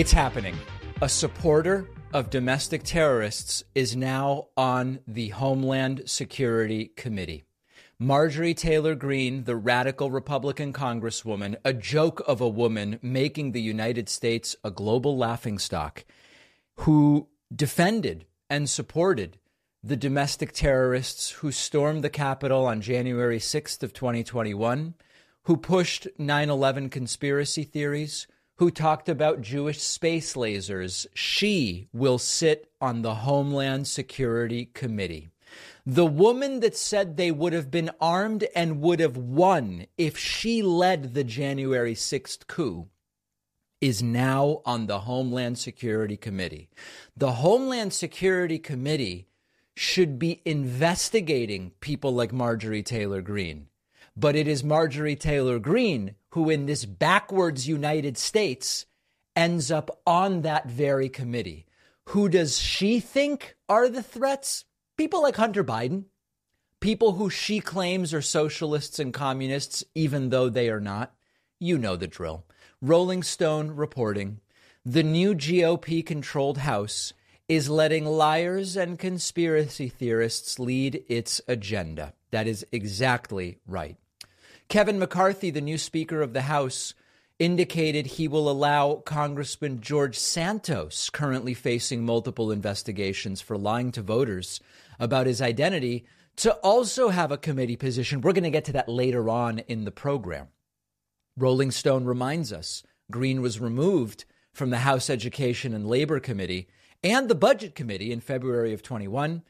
It's happening. A supporter of domestic terrorists is now on the Homeland Security Committee. Marjorie Taylor Greene, the radical Republican congresswoman, a joke of a woman making the United States a global laughingstock, who defended and supported the domestic terrorists who stormed the Capitol on January 6th of 2021, who pushed 9/11 conspiracy theories, who talked about Jewish space lasers, she will sit on the Homeland Security Committee. The woman that said they would have been armed and would have won if she led the January 6th coup is now on the Homeland Security Committee. The Homeland Security Committee should be investigating people like Marjorie Taylor Greene. But it is Marjorie Taylor Greene who, in this backwards United States, ends up on that very committee. Who does she think are the threats? People like Hunter Biden, people who she claims are socialists and communists, even though they are not. You know the drill. Rolling Stone reporting the new GOP controlled House is letting liars and conspiracy theorists lead its agenda. That is exactly right. Kevin McCarthy, the new Speaker of the House, indicated he will allow Congressman George Santos, currently facing multiple investigations for lying to voters about his identity, to also have a committee position. We're going to get to that later on in the program. Rolling Stone reminds us Greene was removed from the House Education and Labor Committee and the Budget Committee in February of 21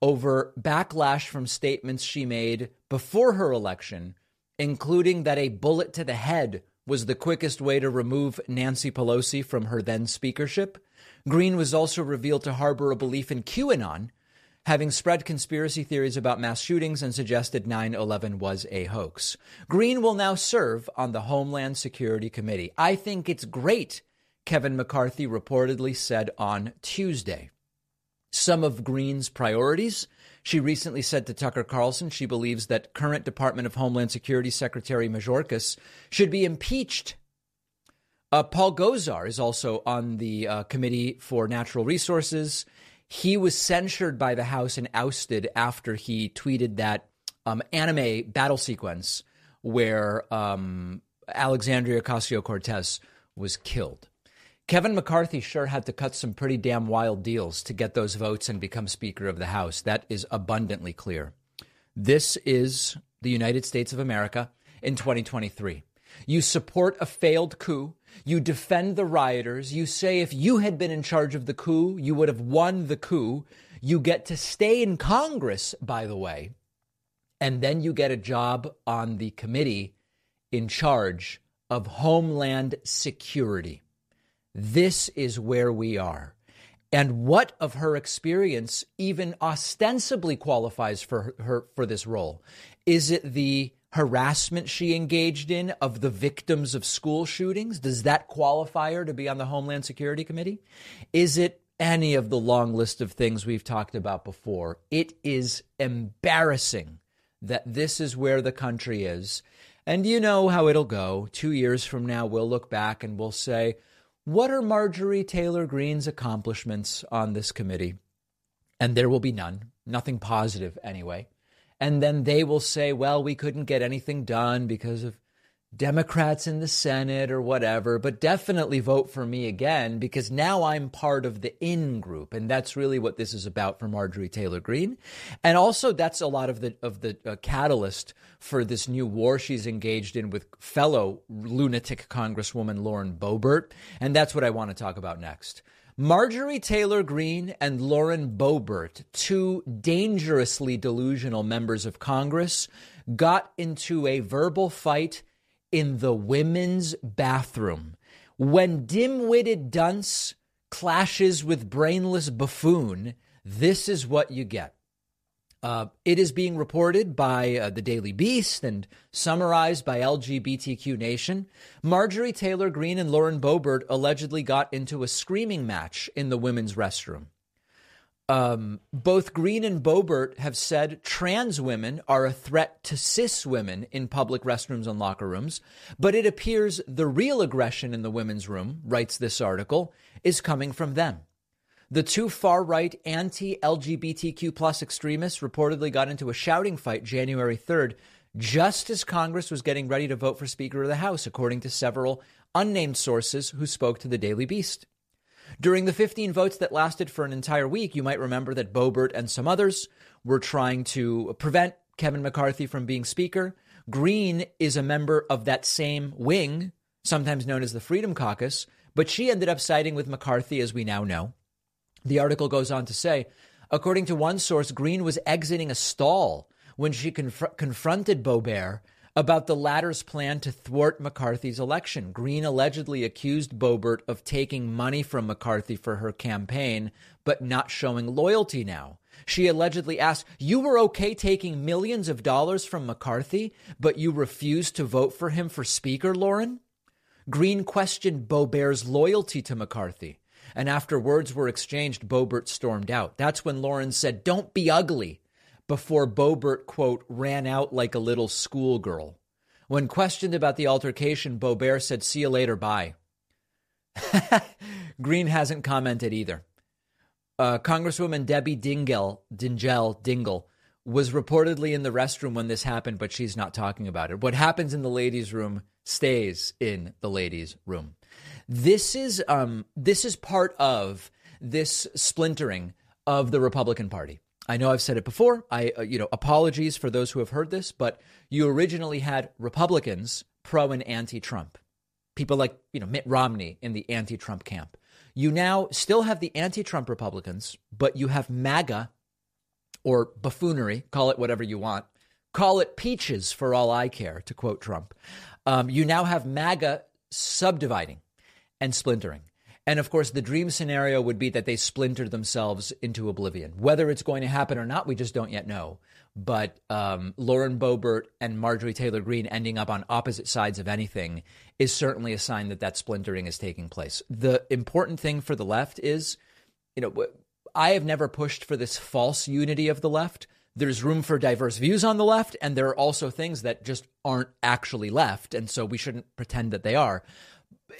over backlash from statements she made before her election including that a bullet to the head was the quickest way to remove Nancy Pelosi from her then speakership. Greene was also revealed to harbor a belief in QAnon, having spread conspiracy theories about mass shootings and suggested 9 11 was a hoax. Greene will now serve on the Homeland Security Committee. I think it's great, Kevin McCarthy reportedly said on Tuesday. Some of Greene's priorities she recently said to Tucker Carlson she believes that current Department of Homeland Security Secretary Mayorkas should be impeached. Uh, Paul Gosar is also on the uh, Committee for Natural Resources. He was censured by the House and ousted after he tweeted that um, anime battle sequence where um, Alexandria Ocasio Cortez was killed. Kevin McCarthy sure had to cut some pretty damn wild deals to get those votes and become Speaker of the House. That is abundantly clear. This is the United States of America in 2023. You support a failed coup. You defend the rioters. You say if you had been in charge of the coup, you would have won the coup. You get to stay in Congress, by the way. And then you get a job on the committee in charge of Homeland Security. This is where we are. And what of her experience even ostensibly qualifies for her, for this role? Is it the harassment she engaged in of the victims of school shootings? Does that qualify her to be on the Homeland Security Committee? Is it any of the long list of things we've talked about before? It is embarrassing that this is where the country is. And you know how it'll go. Two years from now, we'll look back and we'll say, what are Marjorie Taylor Greene's accomplishments on this committee? And there will be none, nothing positive anyway. And then they will say, well, we couldn't get anything done because of Democrats in the Senate or whatever, but definitely vote for me again because now I'm part of the in group. And that's really what this is about for Marjorie Taylor Greene. And also that's a lot of the, of the uh, catalyst for this new war she's engaged in with fellow lunatic Congresswoman Lauren Boebert. And that's what I want to talk about next. Marjorie Taylor Greene and Lauren Boebert, two dangerously delusional members of Congress, got into a verbal fight in the women's bathroom. When dim witted dunce clashes with brainless buffoon, this is what you get. Uh, it is being reported by uh, the Daily Beast and summarized by LGBTQ Nation. Marjorie Taylor Greene and Lauren Boebert allegedly got into a screaming match in the women's restroom. Um, both Greene and Boebert have said trans women are a threat to cis women in public restrooms and locker rooms, but it appears the real aggression in the women's room, writes this article, is coming from them. The two far right anti LGBTQ plus extremists reportedly got into a shouting fight January 3rd, just as Congress was getting ready to vote for Speaker of the House, according to several unnamed sources who spoke to the Daily Beast. During the 15 votes that lasted for an entire week, you might remember that Boebert and some others were trying to prevent Kevin McCarthy from being Speaker. Greene is a member of that same wing, sometimes known as the Freedom Caucus, but she ended up siding with McCarthy, as we now know. The article goes on to say, according to one source, Greene was exiting a stall when she conf- confronted Boebert about the latter's plan to thwart McCarthy's election. Greene allegedly accused Boebert of taking money from McCarthy for her campaign, but not showing loyalty now. She allegedly asked, You were okay taking millions of dollars from McCarthy, but you refused to vote for him for Speaker, Lauren? Greene questioned Boebert's loyalty to McCarthy. And after words were exchanged, Boebert stormed out. That's when Lauren said, Don't be ugly, before Boebert, quote, ran out like a little schoolgirl. When questioned about the altercation, Boebert said, See you later, bye. Greene hasn't commented either. Uh, Congresswoman Debbie Dingell, Dingell, Dingle was reportedly in the restroom when this happened, but she's not talking about it. What happens in the ladies' room stays in the ladies' room. This is um, this is part of this splintering of the Republican Party. I know I've said it before. I uh, you know apologies for those who have heard this, but you originally had Republicans pro and anti-Trump, people like you know Mitt Romney in the anti-Trump camp. You now still have the anti-Trump Republicans, but you have MAGA or buffoonery, call it whatever you want, call it peaches for all I care, to quote Trump. Um, you now have MAGA subdividing and splintering. And of course, the dream scenario would be that they splinter themselves into oblivion. Whether it's going to happen or not, we just don't yet know. But um, Lauren Boebert and Marjorie Taylor Greene ending up on opposite sides of anything is certainly a sign that that splintering is taking place. The important thing for the left is, you know, I have never pushed for this false unity of the left. There's room for diverse views on the left, and there are also things that just aren't actually left. And so we shouldn't pretend that they are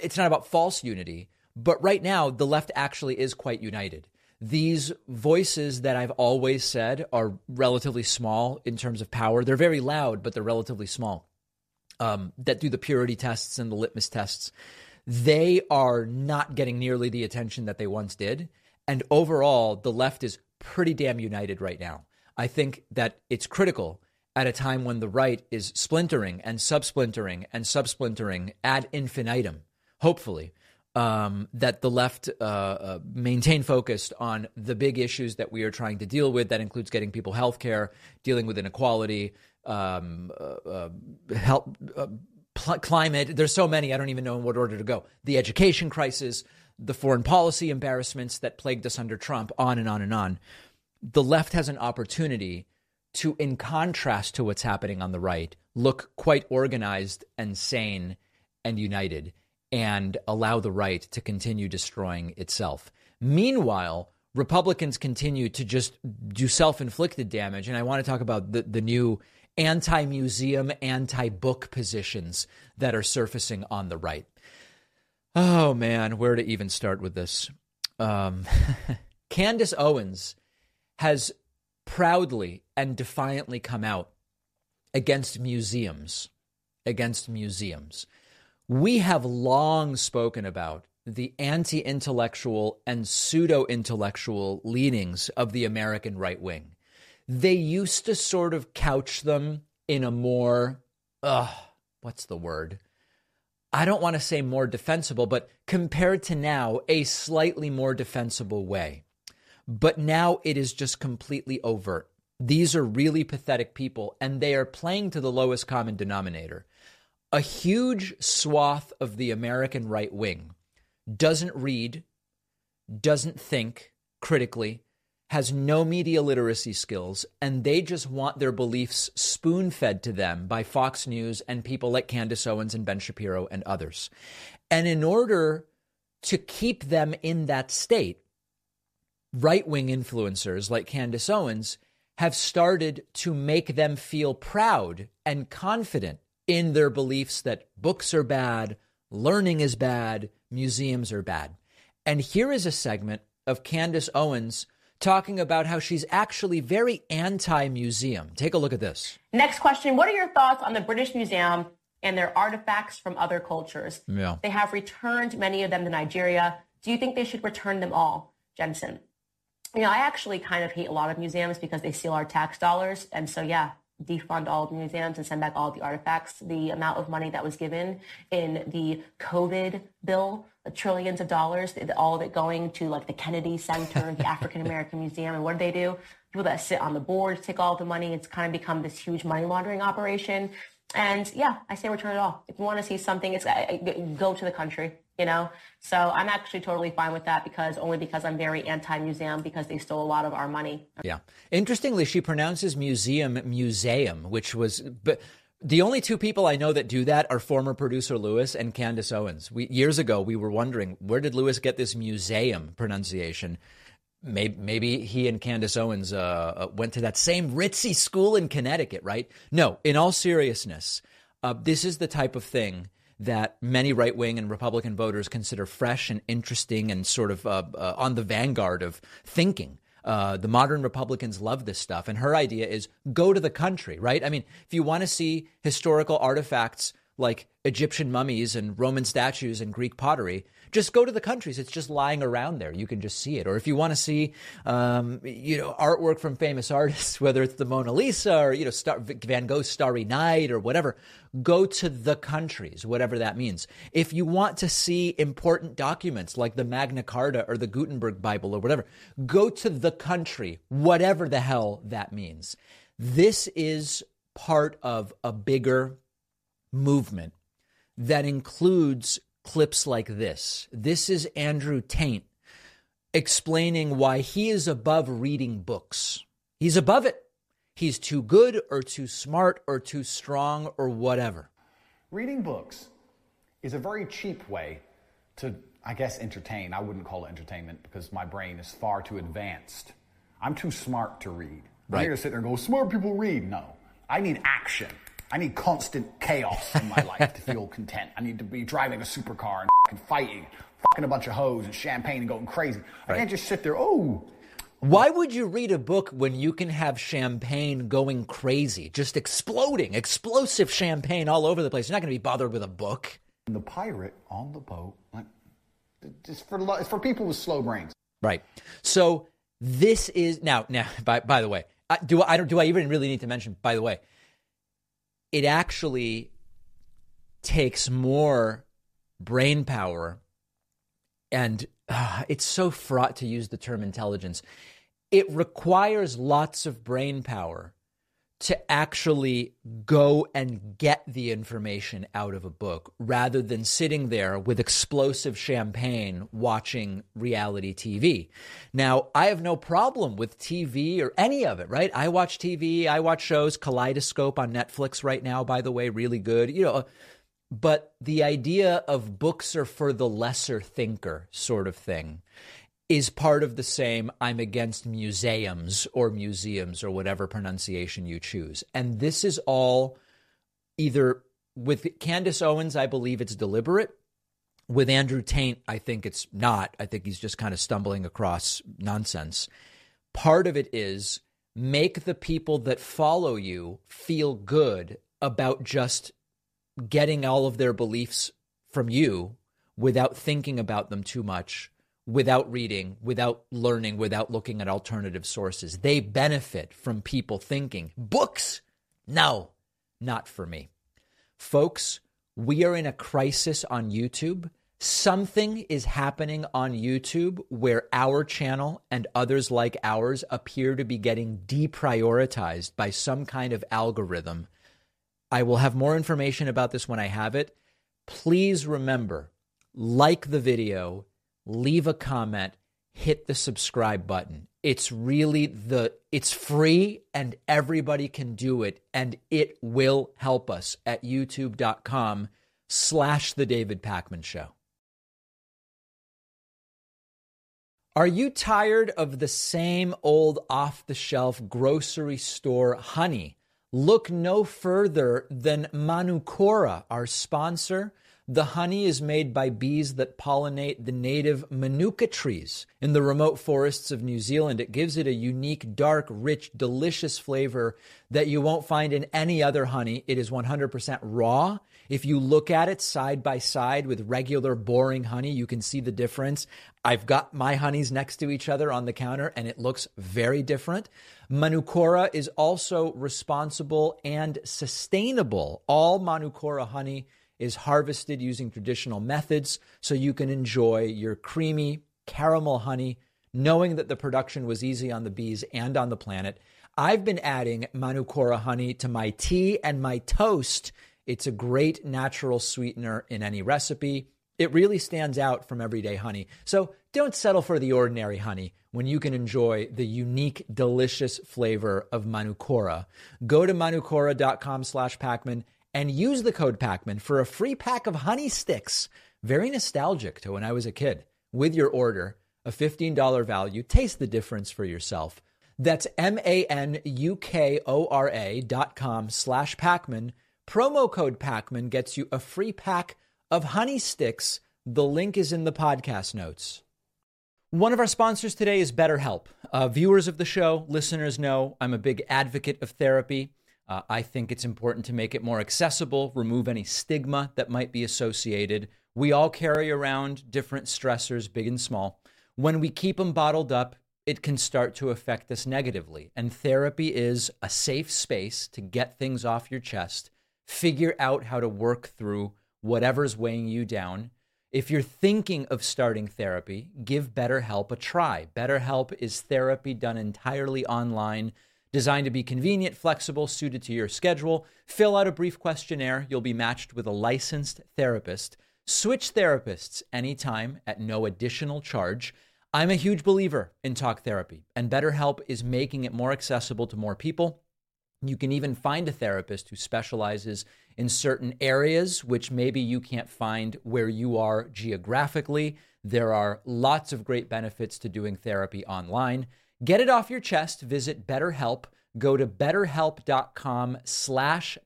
it's not about false unity, but right now the left actually is quite united. These voices that I've always said are relatively small in terms of power. They're very loud, but they're relatively small. Um, that do the purity tests and the litmus tests, they are not getting nearly the attention that they once did. And overall, the left is pretty damn united right now. I think that it's critical at a time when the right is splintering and subsplintering and subsplintering ad infinitum hopefully, um, that the left uh, uh, maintain focused on the big issues that we are trying to deal with. That includes getting people health care, dealing with inequality, um, uh, uh help, uh, pl- climate. There's so many, I don't even know in what order to go. The education crisis, the foreign policy embarrassments that plagued us under Trump, on and on and on. The left has an opportunity to, in contrast to what's happening on the right, look quite organized and sane and united and allow the right to continue destroying itself. Meanwhile, Republicans continue to just do self inflicted damage. And I want to talk about the, the new anti museum, anti book positions that are surfacing on the right. Oh, man, where to even start with this? Um, Candace Owens has proudly and defiantly come out against museums, against museums. We have long spoken about the anti intellectual and pseudo intellectual leanings of the American right wing. They used to sort of couch them in a more, uh, what's the word? I don't want to say more defensible, but compared to now, a slightly more defensible way. But now it is just completely overt. These are really pathetic people, and they are playing to the lowest common denominator a huge swath of the American right wing doesn't read, doesn't think critically, has no media literacy skills, and they just want their beliefs spoon fed to them by Fox News and people like Candace Owens and Ben Shapiro and others. And in order to keep them in that state, right wing influencers like Candace Owens have started to make them feel proud and confident in their beliefs that books are bad, learning is bad, museums are bad. And here is a segment of Candace Owens talking about how she's actually very anti museum. Take a look at this. Next question What are your thoughts on the British Museum and their artifacts from other cultures? Yeah. They have returned many of them to Nigeria. Do you think they should return them all, Jensen? You know, I actually kind of hate a lot of museums because they steal our tax dollars. And so, yeah, defund all the museums and send back all the artifacts. The amount of money that was given in the COVID bill, the trillions of dollars, all of it going to like the Kennedy Center, the African American Museum. And what do they do? People that sit on the board take all the money. It's kind of become this huge money laundering operation. And yeah, I say return it all. If you want to see something, it's go to the country, you know? So I'm actually totally fine with that because only because I'm very anti-museum because they stole a lot of our money. Yeah. Interestingly, she pronounces museum museum, which was but the only two people I know that do that are former producer Lewis and Candace Owens. We, years ago, we were wondering where did Lewis get this museum pronunciation? Maybe, maybe he and Candace Owens uh, uh, went to that same ritzy school in Connecticut, right? No, in all seriousness, uh, this is the type of thing that many right wing and Republican voters consider fresh and interesting and sort of uh, uh, on the vanguard of thinking. Uh, the modern Republicans love this stuff. And her idea is go to the country, right? I mean, if you want to see historical artifacts like Egyptian mummies and Roman statues and Greek pottery, just go to the countries. It's just lying around there. You can just see it. Or if you want to see, um, you know, artwork from famous artists, whether it's the Mona Lisa or you know Star- Van Gogh's Starry Night or whatever, go to the countries, whatever that means. If you want to see important documents like the Magna Carta or the Gutenberg Bible or whatever, go to the country, whatever the hell that means. This is part of a bigger movement that includes clips like this. This is Andrew Taint explaining why he is above reading books. He's above it. He's too good or too smart or too strong or whatever. Reading books is a very cheap way to, I guess, entertain. I wouldn't call it entertainment because my brain is far too advanced. I'm too smart to read. Right. I'm here to sit there and go, smart people read. No. I need action. I need constant chaos in my life to feel content. I need to be driving a supercar and fighting, fucking a bunch of hoes and champagne and going crazy. I can't just sit there, oh. Why would you read a book when you can have champagne going crazy, just exploding, explosive champagne all over the place? You're not going to be bothered with a book. The pirate on the boat, like, it's for, it's for people with slow brains. Right. So this is now, now, by, by the way, I, do I, do I even really need to mention, by the way, it actually takes more brain power and uh, it's so fraught to use the term intelligence. It requires lots of brain power to actually go and get the information out of a book rather than sitting there with explosive champagne watching reality TV. Now, I have no problem with TV or any of it, right? I watch TV, I watch shows, Kaleidoscope on Netflix right now, by the way, really good. You know, uh, but the idea of books are for the lesser thinker sort of thing is part of the same I'm against museums or museums or whatever pronunciation you choose. And this is all either with Candace Owens, I believe it's deliberate. With Andrew Taint, I think it's not. I think he's just kind of stumbling across nonsense. Part of it is make the people that follow you feel good about just getting all of their beliefs from you without thinking about them too much without reading, without learning, without looking at alternative sources. They benefit from people thinking, books? No, not for me. Folks, we are in a crisis on YouTube. Something is happening on YouTube where our channel and others like ours appear to be getting deprioritized by some kind of algorithm. I will have more information about this when I have it. Please remember like the video, leave a comment, hit the subscribe button. It's really the it's free and everybody can do it and it will help us at youtube.com slash the David Pakman Show. Are you tired of the same old off the shelf grocery store honey? Look no further than Manukora, our sponsor. The honey is made by bees that pollinate the native manuka trees in the remote forests of New Zealand. It gives it a unique, dark, rich, delicious flavor that you won't find in any other honey. It is 100% raw. If you look at it side by side with regular boring honey, you can see the difference. I've got my honeys next to each other on the counter and it looks very different. Manukora is also responsible and sustainable. All Manukora honey is harvested using traditional methods so you can enjoy your creamy caramel honey, knowing that the production was easy on the bees and on the planet. I've been adding Manukora honey to my tea and my toast. It's a great natural sweetener in any recipe. It really stands out from everyday honey. So don't settle for the ordinary honey when you can enjoy the unique, delicious flavor of Manukora. Go to manukora.com slash Pakman and use the code Pakman for a free pack of honey sticks. Very nostalgic to when I was a kid. With your order, a $15 value. Taste the difference for yourself. That's M-A-N-U-K-O-R-A dot com slash Pakman. Promo code Pakman gets you a free pack of honey sticks. The link is in the podcast notes. One of our sponsors today is BetterHelp. Uh, viewers of the show, listeners know I'm a big advocate of therapy. Uh, I think it's important to make it more accessible, remove any stigma that might be associated. We all carry around different stressors, big and small. When we keep them bottled up, it can start to affect us negatively. And therapy is a safe space to get things off your chest, figure out how to work through whatever's weighing you down. If you're thinking of starting therapy, give BetterHelp a try. BetterHelp is therapy done entirely online Designed to be convenient, flexible, suited to your schedule. Fill out a brief questionnaire. You'll be matched with a licensed therapist. Switch therapists anytime at no additional charge. I'm a huge believer in talk therapy, and BetterHelp is making it more accessible to more people. You can even find a therapist who specializes in certain areas, which maybe you can't find where you are geographically. There are lots of great benefits to doing therapy online. Get it off your chest. Visit BetterHelp. Go to betterhelp.com slash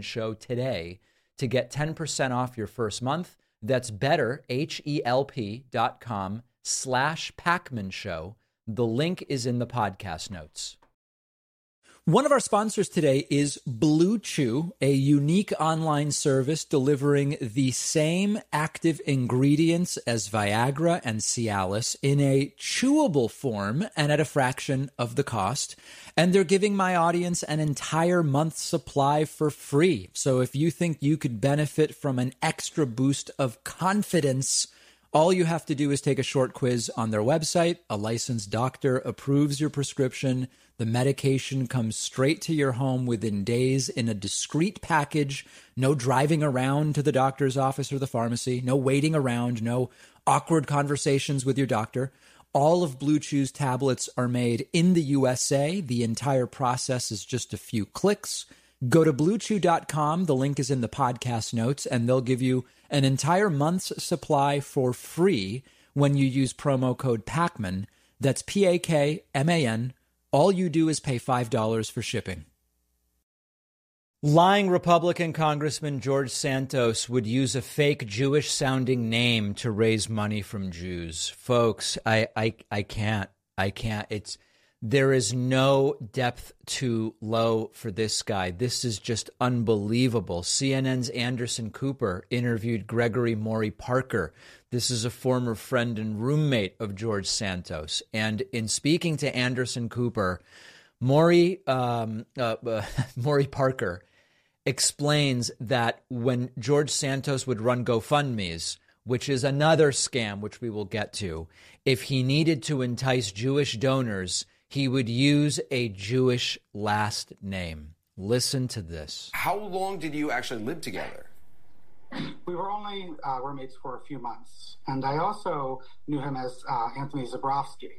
Show today to get 10% off your first month. That's better, H-E-L-P dot com slash Show. The link is in the podcast notes. One of our sponsors today is Blue Chew, a unique online service delivering the same active ingredients as Viagra and Cialis in a chewable form and at a fraction of the cost. And they're giving my audience an entire month's supply for free. So if you think you could benefit from an extra boost of confidence, all you have to do is take a short quiz on their website. A licensed doctor approves your prescription the medication comes straight to your home within days in a discreet package. No driving around to the doctor's office or the pharmacy. No waiting around. No awkward conversations with your doctor. All of Blue Chew's tablets are made in the USA. The entire process is just a few clicks. Go to bluechew.com. The link is in the podcast notes, and they'll give you an entire month's supply for free when you use promo code PAKMAN. That's P A K M A N all you do is pay $5 for shipping. Lying Republican Congressman George Santos would use a fake Jewish sounding name to raise money from Jews. Folks, I, I, I can't. I can't. It's there is no depth too low for this guy. This is just unbelievable. CNN's Anderson Cooper interviewed Gregory Morey Parker. This is a former friend and roommate of George Santos. And in speaking to Anderson Cooper, Morey, um, uh, uh, Morey Parker explains that when George Santos would run GoFundMe's, which is another scam, which we will get to, if he needed to entice Jewish donors, he would use a Jewish last name. Listen to this. How long did you actually live together? We were only uh, roommates for a few months, and I also knew him as uh, Anthony Zabrowski.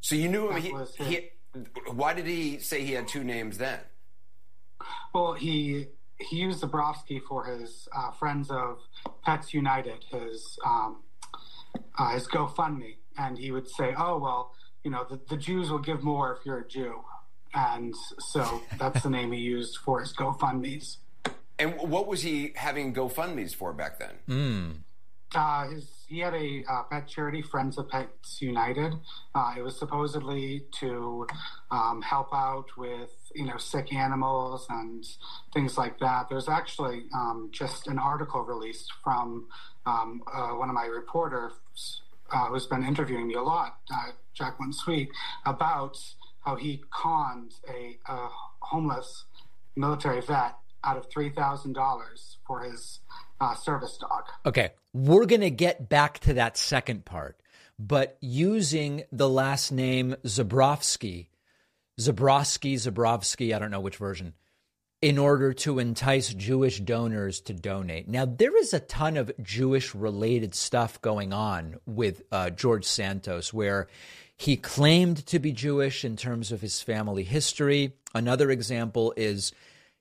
So you knew him. He, he, why did he say he had two names then? Well, he he used Zabrowski for his uh, Friends of Pets United, his um, uh, his GoFundMe, and he would say, "Oh well, you know, the, the Jews will give more if you're a Jew," and so that's the name he used for his GoFundmes. And what was he having GoFundmes for back then? Mm. Uh, his, he had a uh, pet charity, Friends of Pets United. Uh, it was supposedly to um, help out with you know sick animals and things like that. There's actually um, just an article released from um, uh, one of my reporters uh, who's been interviewing me a lot, uh, Jacqueline Sweet, about how he conned a, a homeless military vet out of three thousand dollars for his uh, service dog. Okay, we're gonna get back to that second part, but using the last name Zabrovsky, Zabrowski, Zabrovsky, I don't know which version, in order to entice Jewish donors to donate. Now, there is a ton of Jewish related stuff going on with uh, George Santos, where he claimed to be Jewish in terms of his family history. Another example is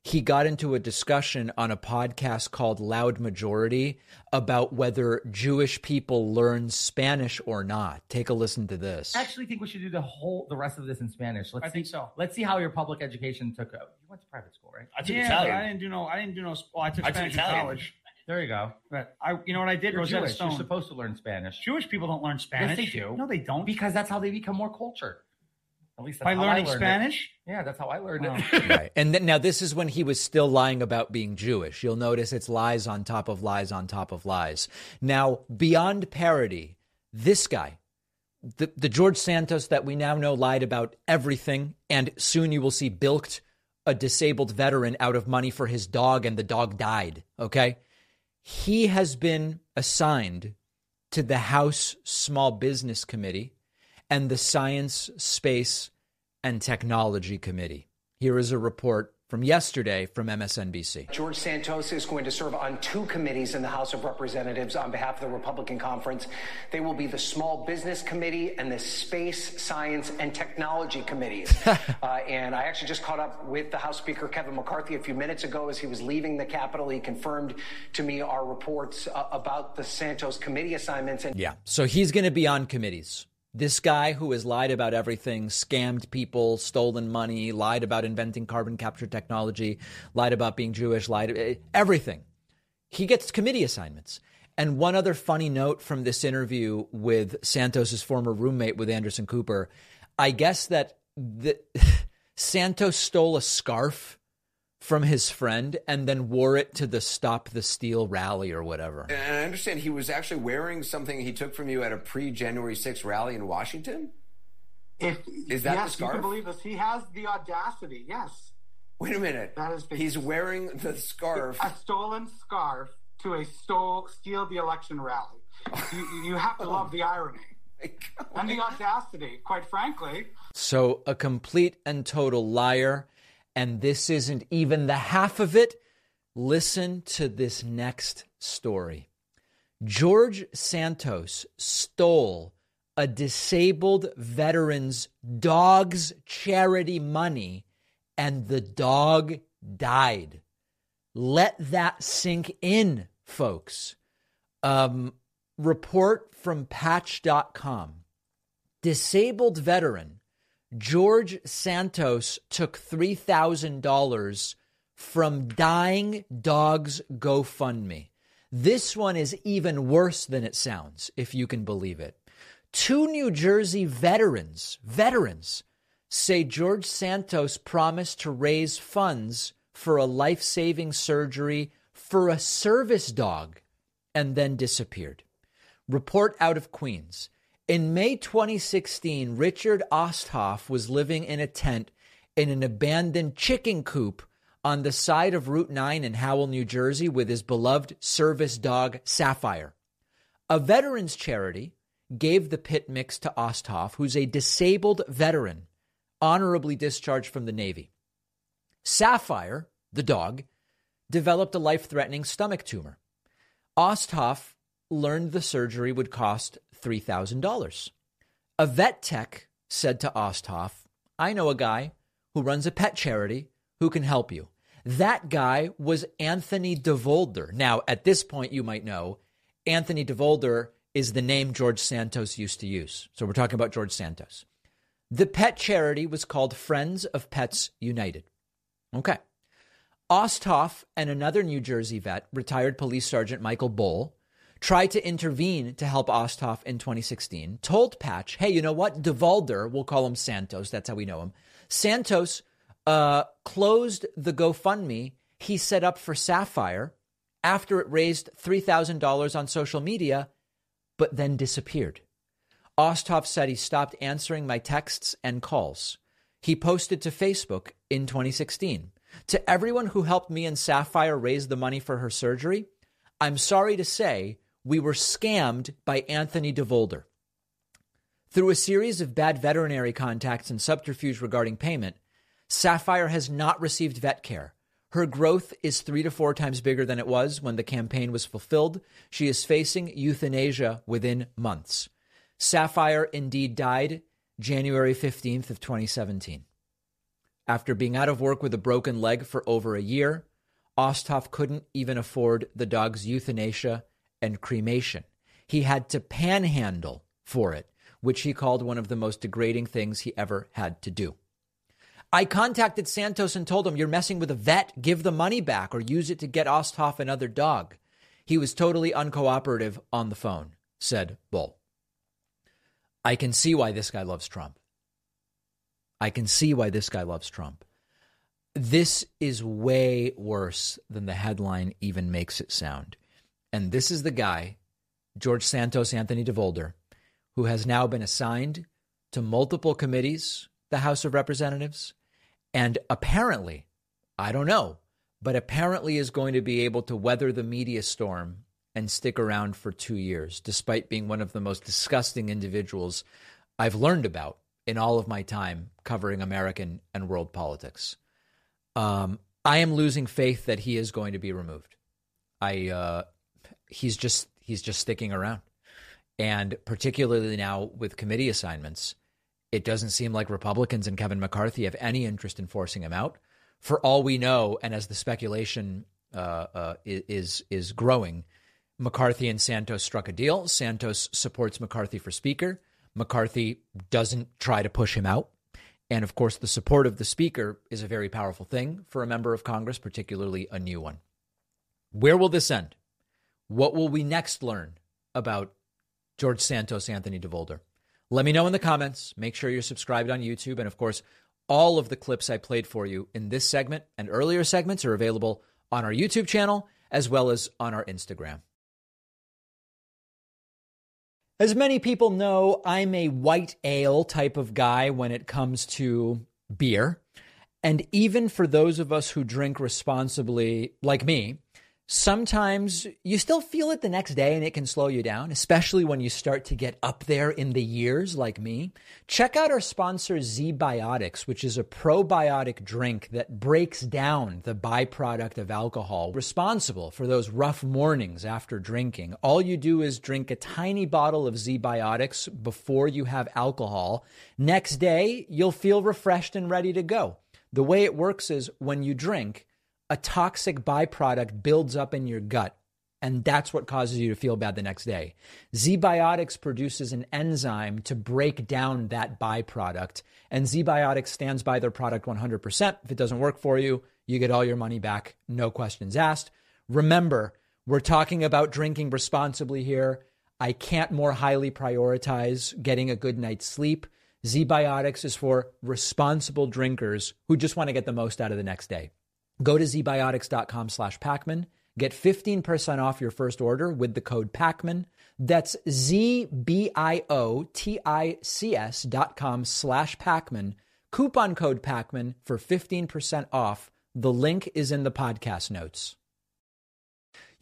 he got into a discussion on a podcast called Loud Majority about whether Jewish people learn Spanish or not. Take a listen to this. I actually think we should do the whole the rest of this in Spanish. Let's I see, think so. Let's see how your public education took. You went to private school, right? I took Yeah, Italian. I didn't do no. I didn't do no. Well, I took I took Spanish in college, There you go. but I, you know what I did? You're Rosetta Jewish. Stone. You're supposed to learn Spanish Jewish people don't learn Spanish. Yes, they do. No, they don't. because that's how they become more cultured. At least that's By how I learning learned it. Spanish. Yeah, that's how I learned Wow. it. right. And th- now this is when he was still lying about being Jewish. You'll notice it's lies on top of lies on top of lies. Now, beyond parody, this guy, the, the George Santos that we now know lied about everything, and soon you will see bilked a disabled veteran out of money for his dog, and the dog died. Okay. He has been assigned to the House Small Business Committee and the Science, Space, and Technology Committee. Here is a report from yesterday from MSNBC. George Santos is going to serve on two committees in the House of Representatives on behalf of the Republican Conference. They will be the Small Business Committee and the Space, Science, and Technology Committees. uh, and I actually just caught up with the House Speaker Kevin McCarthy a few minutes ago as he was leaving the Capitol. He confirmed to me our reports uh, about the Santos committee assignments. And Yeah. So he's going to be on committees. This guy who has lied about everything, scammed people, stolen money, lied about inventing carbon capture technology, lied about being Jewish, lied eh, everything. He gets committee assignments. And one other funny note from this interview with Santos's former roommate with Anderson Cooper, I guess that the, Santos stole a scarf from his friend and then wore it to the Stop the Steal rally or whatever. And I understand he was actually wearing something he took from you at a pre January 6th rally in Washington. If Is that the yes, you scarf? can believe this. He has the audacity. Yes, Wait a minute. That is the- He's wearing the scarf. a stolen scarf to a stole steal the election rally. You, you have to oh love the irony and the audacity. Quite frankly, So, a complete and total liar. And this isn't even the half of it. Listen to this next story. George Santos stole a disabled veteran's dog's charity money, and the dog died. Let that sink in, folks. Um, report from patch.com. Disabled veteran George Santos took $3,000 from Dying Dogs GoFundMe. This one is even worse than it sounds, if you can believe it. Two New Jersey veterans, veterans, say George Santos promised to raise funds for a life saving surgery for a service dog and then disappeared. Report out of Queens. In May 2016, Richard Osthoff was living in a tent in an abandoned chicken coop on the side of Route 9 in Howell, New Jersey, with his beloved service dog, Sapphire. A veterans charity gave the pit mix to Osthoff, who's a disabled veteran, honorably discharged from the Navy. Sapphire, the dog, developed a life threatening stomach tumor. Osthoff learned the surgery would cost $3,000. A vet tech said to Osthoff, I know a guy who runs a pet charity who can help you. That guy was Anthony DeVolder. Now, at this point, you might know Anthony DeVolder is the name George Santos used to use. So we're talking about George Santos. The pet charity was called Friends of Pets United. Okay. Osthoff and another New Jersey vet, retired police sergeant Michael Boll, tried to intervene to help Osthoff in 2016, told Patch, hey, you know what? DeVolder, we'll call him Santos, that's how we know him. Santos uh, closed the GoFundMe he set up for Sapphire after it raised $3,000 on social media, but then disappeared. Osthoff said he stopped answering my texts and calls. He posted to Facebook in 2016 To everyone who helped me and Sapphire raise the money for her surgery, I'm sorry to say we were scammed by Anthony DeVolder. Through a series of bad veterinary contacts and subterfuge regarding payment, Sapphire has not received vet care. Her growth is three to four times bigger than it was when the campaign was fulfilled. She is facing euthanasia within months. Sapphire indeed died January 15th of 2017. After being out of work with a broken leg for over a year, Osthoff couldn't even afford the dog's euthanasia and cremation. He had to panhandle for it, which he called one of the most degrading things he ever had to do. I contacted Santos and told him, You're messing with a vet. Give the money back or use it to get Osthoff another dog. He was totally uncooperative on the phone, said Boll. I can see why this guy loves Trump. I can see why this guy loves Trump. This is way worse than the headline even makes it sound. And this is the guy, George Santos Anthony DeVolder, who has now been assigned to multiple committees, the House of Representatives, and apparently, I don't know, but apparently is going to be able to weather the media storm and stick around for two years, despite being one of the most disgusting individuals I've learned about in all of my time covering American and world politics. Um, I am losing faith that he is going to be removed. I uh, he's just he's just sticking around, and particularly now with committee assignments, it doesn't seem like Republicans and Kevin McCarthy have any interest in forcing him out. For all we know, and as the speculation uh, uh, is is growing, McCarthy and Santos struck a deal. Santos supports McCarthy for Speaker. McCarthy doesn't try to push him out. And of course, the support of the Speaker is a very powerful thing for a member of Congress, particularly a new one. Where will this end? What will we next learn about George Santos, Anthony DeVolder? Let me know in the comments. Make sure you're subscribed on YouTube. And of course, all of the clips I played for you in this segment and earlier segments are available on our YouTube channel as well as on our Instagram. As many people know, I'm a white ale type of guy when it comes to beer. And even for those of us who drink responsibly, like me, sometimes you still feel it the next day and it can slow you down, especially when you start to get up there in the years like me. Check out our sponsor, ZBiotics, which is a probiotic drink that breaks down the byproduct of alcohol, responsible for those rough mornings after drinking. All you do is drink a tiny bottle of ZBiotics before you have alcohol. Next day, you'll feel refreshed and ready to go. The way it works is when you drink, a toxic byproduct builds up in your gut. And that's what causes you to feel bad the next day. ZBiotics produces an enzyme to break down that byproduct. And ZBiotics stands by their product 100%. If it doesn't work for you, you get all your money back, no questions asked. Remember, we're talking about drinking responsibly here. I can't more highly prioritize getting a good night's sleep. ZBiotics is for responsible drinkers who just want to get the most out of the next day. Go to zbiotics.com slash Pakman. Get 15% off your first order with the code PAKMAN. That's Z-B-I-O-T-I-C-S dot com slash Pakman. Coupon code PAKMAN for 15% off. The link is in the podcast notes.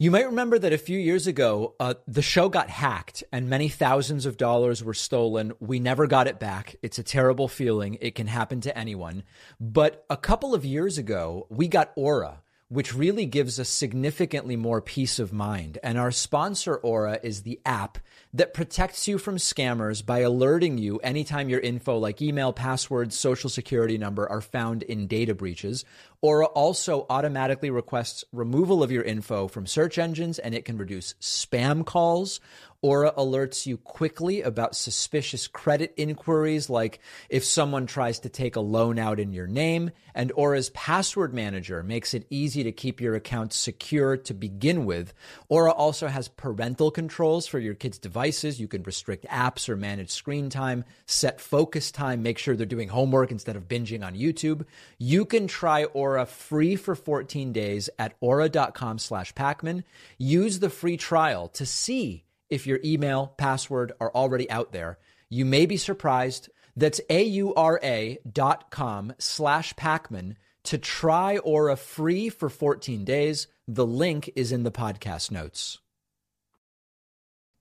You might remember that a few years ago, uh, the show got hacked and many thousands of dollars were stolen. We never got it back. It's a terrible feeling. It can happen to anyone. But a couple of years ago, we got Aura which really gives us significantly more peace of mind. And our sponsor, Aura, is the app that protects you from scammers by alerting you anytime your info like email, passwords, social security number are found in data breaches. Aura also automatically requests removal of your info from search engines and it can reduce spam calls. Aura alerts you quickly about suspicious credit inquiries, like if someone tries to take a loan out in your name. And Aura's password manager makes it easy to keep your account secure to begin with. Aura also has parental controls for your kids' devices. You can restrict apps or manage screen time, set focus time, make sure they're doing homework instead of binging on YouTube. You can try Aura free for 14 days at aura.com slash Pakman. Use the free trial to see if your email, password are already out there. You may be surprised. That's A-U-R-A dot com slash Pakman to try Aura free for 14 days. The link is in the podcast notes.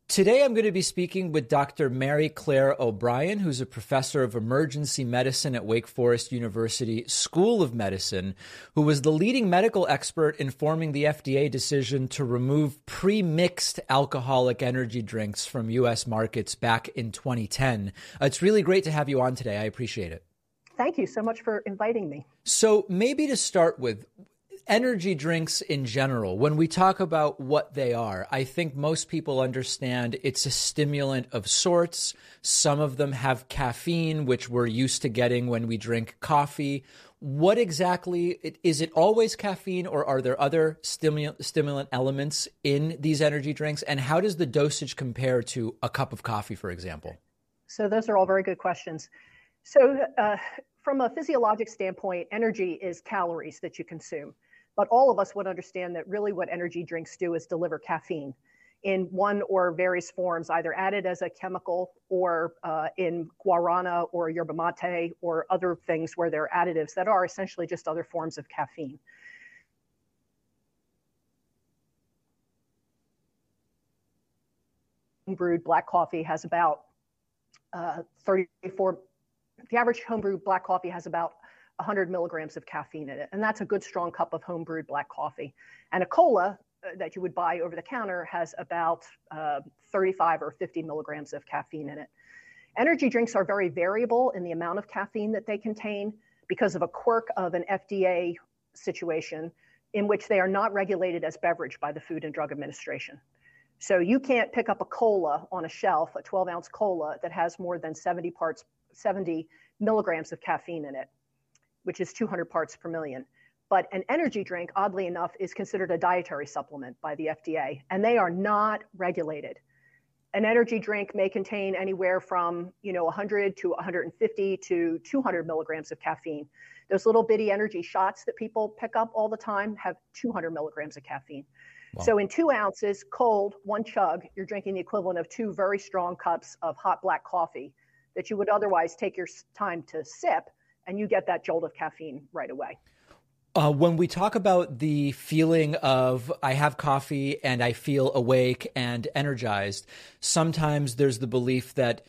Today, I'm going to be speaking with Dr. Mary Claire O'Brien, who's a professor of emergency medicine at Wake Forest University School of Medicine, who was the leading medical expert informing the FDA decision to remove pre mixed alcoholic energy drinks from U.S. markets back in 2010. Uh, it's really great to have you on today. I appreciate it. Thank you so much for inviting me. So, maybe to start with, energy drinks in general, when we talk about what they are, I think most people understand it's a stimulant of sorts. Some of them have caffeine, which we're used to getting when we drink coffee. What exactly is it always caffeine or are there other stimulant, stimulant elements in these energy drinks? And how does the dosage compare to a cup of coffee, for example? So, those are all very good questions. So, uh, from a physiologic standpoint, energy is calories that you consume. But all of us would understand that really what energy drinks do is deliver caffeine in one or various forms, either added as a chemical or uh, in guarana or yerba mate or other things where they're additives that are essentially just other forms of caffeine. Brewed black coffee has about uh, 34, the average homebrewed black coffee has about 100 milligrams of caffeine in it. And that's a good strong cup of home brewed black coffee. And a cola uh, that you would buy over the counter has about uh, 35 or 50 milligrams of caffeine in it. Energy drinks are very variable in the amount of caffeine that they contain because of a quirk of an FDA situation in which they are not regulated as beverage by the Food and Drug Administration. So you can't pick up a cola on a shelf, a 12 ounce cola that has more than 70 parts, 70 milligrams of caffeine in it which is 200 parts per million. But an energy drink, oddly enough, is considered a dietary supplement by the FDA, and they are not regulated. An energy drink may contain anywhere from you know 100 to 150 to 200 milligrams of caffeine. Those little bitty energy shots that people pick up all the time have 200 milligrams of caffeine. Wow. So in two ounces, cold, one chug, you're drinking the equivalent of two very strong cups of hot black coffee that you would otherwise take your time to sip and you get that jolt of caffeine right away. Uh, when we talk about the feeling of I have coffee and I feel awake and energized, sometimes there's the belief that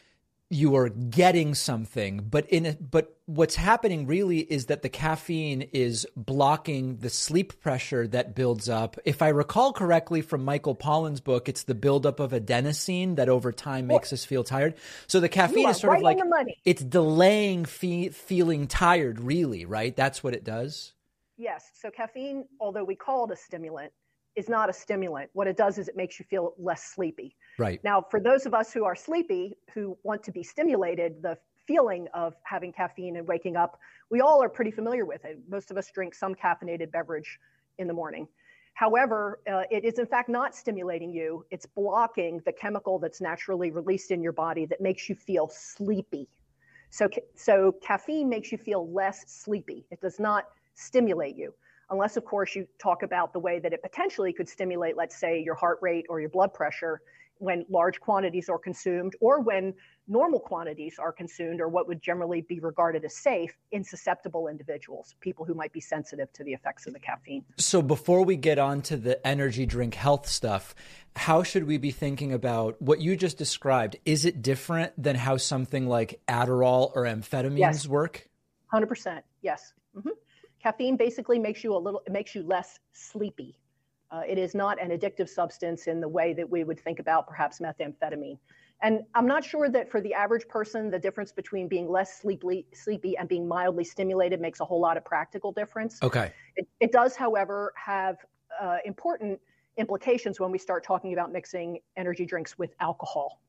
you are getting something but in it but what's happening really is that the caffeine is blocking the sleep pressure that builds up. If i recall correctly from michael pollan's book it's the buildup of adenosine that over time makes us feel tired. So the caffeine is sort right of like it's delaying fe- feeling tired really right? That's what it does? Yes. So caffeine although we call it a stimulant is not a stimulant what it does is it makes you feel less sleepy Right. Now, for those of us who are sleepy, who want to be stimulated, the feeling of having caffeine and waking up, we all are pretty familiar with it. Most of us drink some caffeinated beverage in the morning. However, uh, it is in fact not stimulating you. It's blocking the chemical that's naturally released in your body that makes you feel sleepy. So, so caffeine makes you feel less sleepy. It does not stimulate you, unless, of course, you talk about the way that it potentially could stimulate, let's say, your heart rate or your blood pressure when large quantities are consumed or when normal quantities are consumed or what would generally be regarded as safe in susceptible individuals, people who might be sensitive to the effects of the caffeine. So before we get on to the energy drink health stuff, how should we be thinking about what you just described? Is it different than how something like Adderall or amphetamines yes. work? 100%. Yes. Mm-hmm. Caffeine basically makes you a little, it makes you less sleepy uh, it is not an addictive substance in the way that we would think about perhaps methamphetamine. And I'm not sure that for the average person, the difference between being less sleepy, sleepy and being mildly stimulated makes a whole lot of practical difference. Okay. It, it does, however, have uh, important implications when we start talking about mixing energy drinks with alcohol.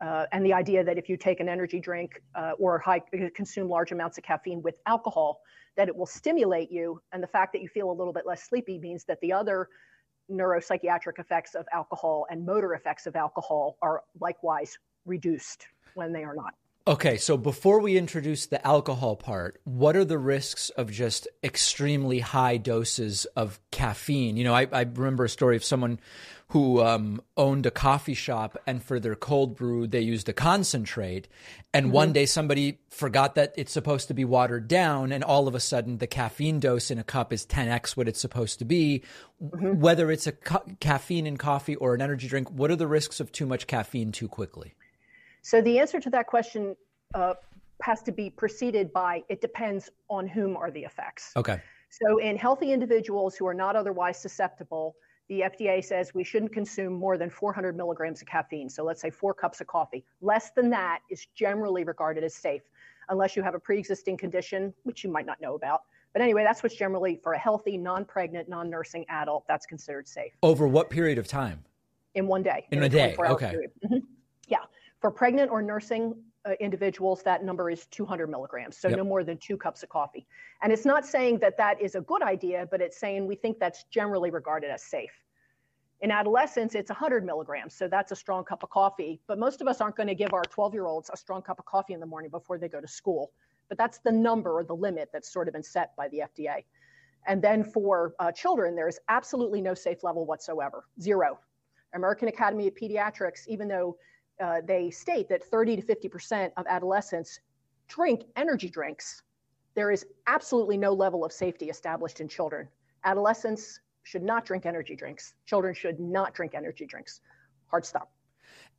Uh, and the idea that if you take an energy drink uh, or high, consume large amounts of caffeine with alcohol, that it will stimulate you. And the fact that you feel a little bit less sleepy means that the other neuropsychiatric effects of alcohol and motor effects of alcohol are likewise reduced when they are not. Okay, so before we introduce the alcohol part, what are the risks of just extremely high doses of caffeine? You know, I, I remember a story of someone who um, owned a coffee shop, and for their cold brew, they used a concentrate. And mm-hmm. one day, somebody forgot that it's supposed to be watered down, and all of a sudden, the caffeine dose in a cup is 10x what it's supposed to be. Mm-hmm. Whether it's a ca- caffeine in coffee or an energy drink, what are the risks of too much caffeine too quickly? So the answer to that question uh, has to be preceded by it depends on whom are the effects. Okay. So in healthy individuals who are not otherwise susceptible, the FDA says we shouldn't consume more than 400 milligrams of caffeine. So let's say four cups of coffee. Less than that is generally regarded as safe, unless you have a pre-existing condition, which you might not know about. But anyway, that's what's generally for a healthy, non-pregnant, non-nursing adult. That's considered safe. Over what period of time? In one day. In, in a day. Okay. Mm-hmm. For pregnant or nursing uh, individuals, that number is 200 milligrams, so yep. no more than two cups of coffee. And it's not saying that that is a good idea, but it's saying we think that's generally regarded as safe. In adolescents, it's 100 milligrams, so that's a strong cup of coffee. But most of us aren't going to give our 12 year olds a strong cup of coffee in the morning before they go to school. But that's the number or the limit that's sort of been set by the FDA. And then for uh, children, there's absolutely no safe level whatsoever, zero. American Academy of Pediatrics, even though uh, they state that 30 to 50% of adolescents drink energy drinks. There is absolutely no level of safety established in children. Adolescents should not drink energy drinks. Children should not drink energy drinks. Hard stop.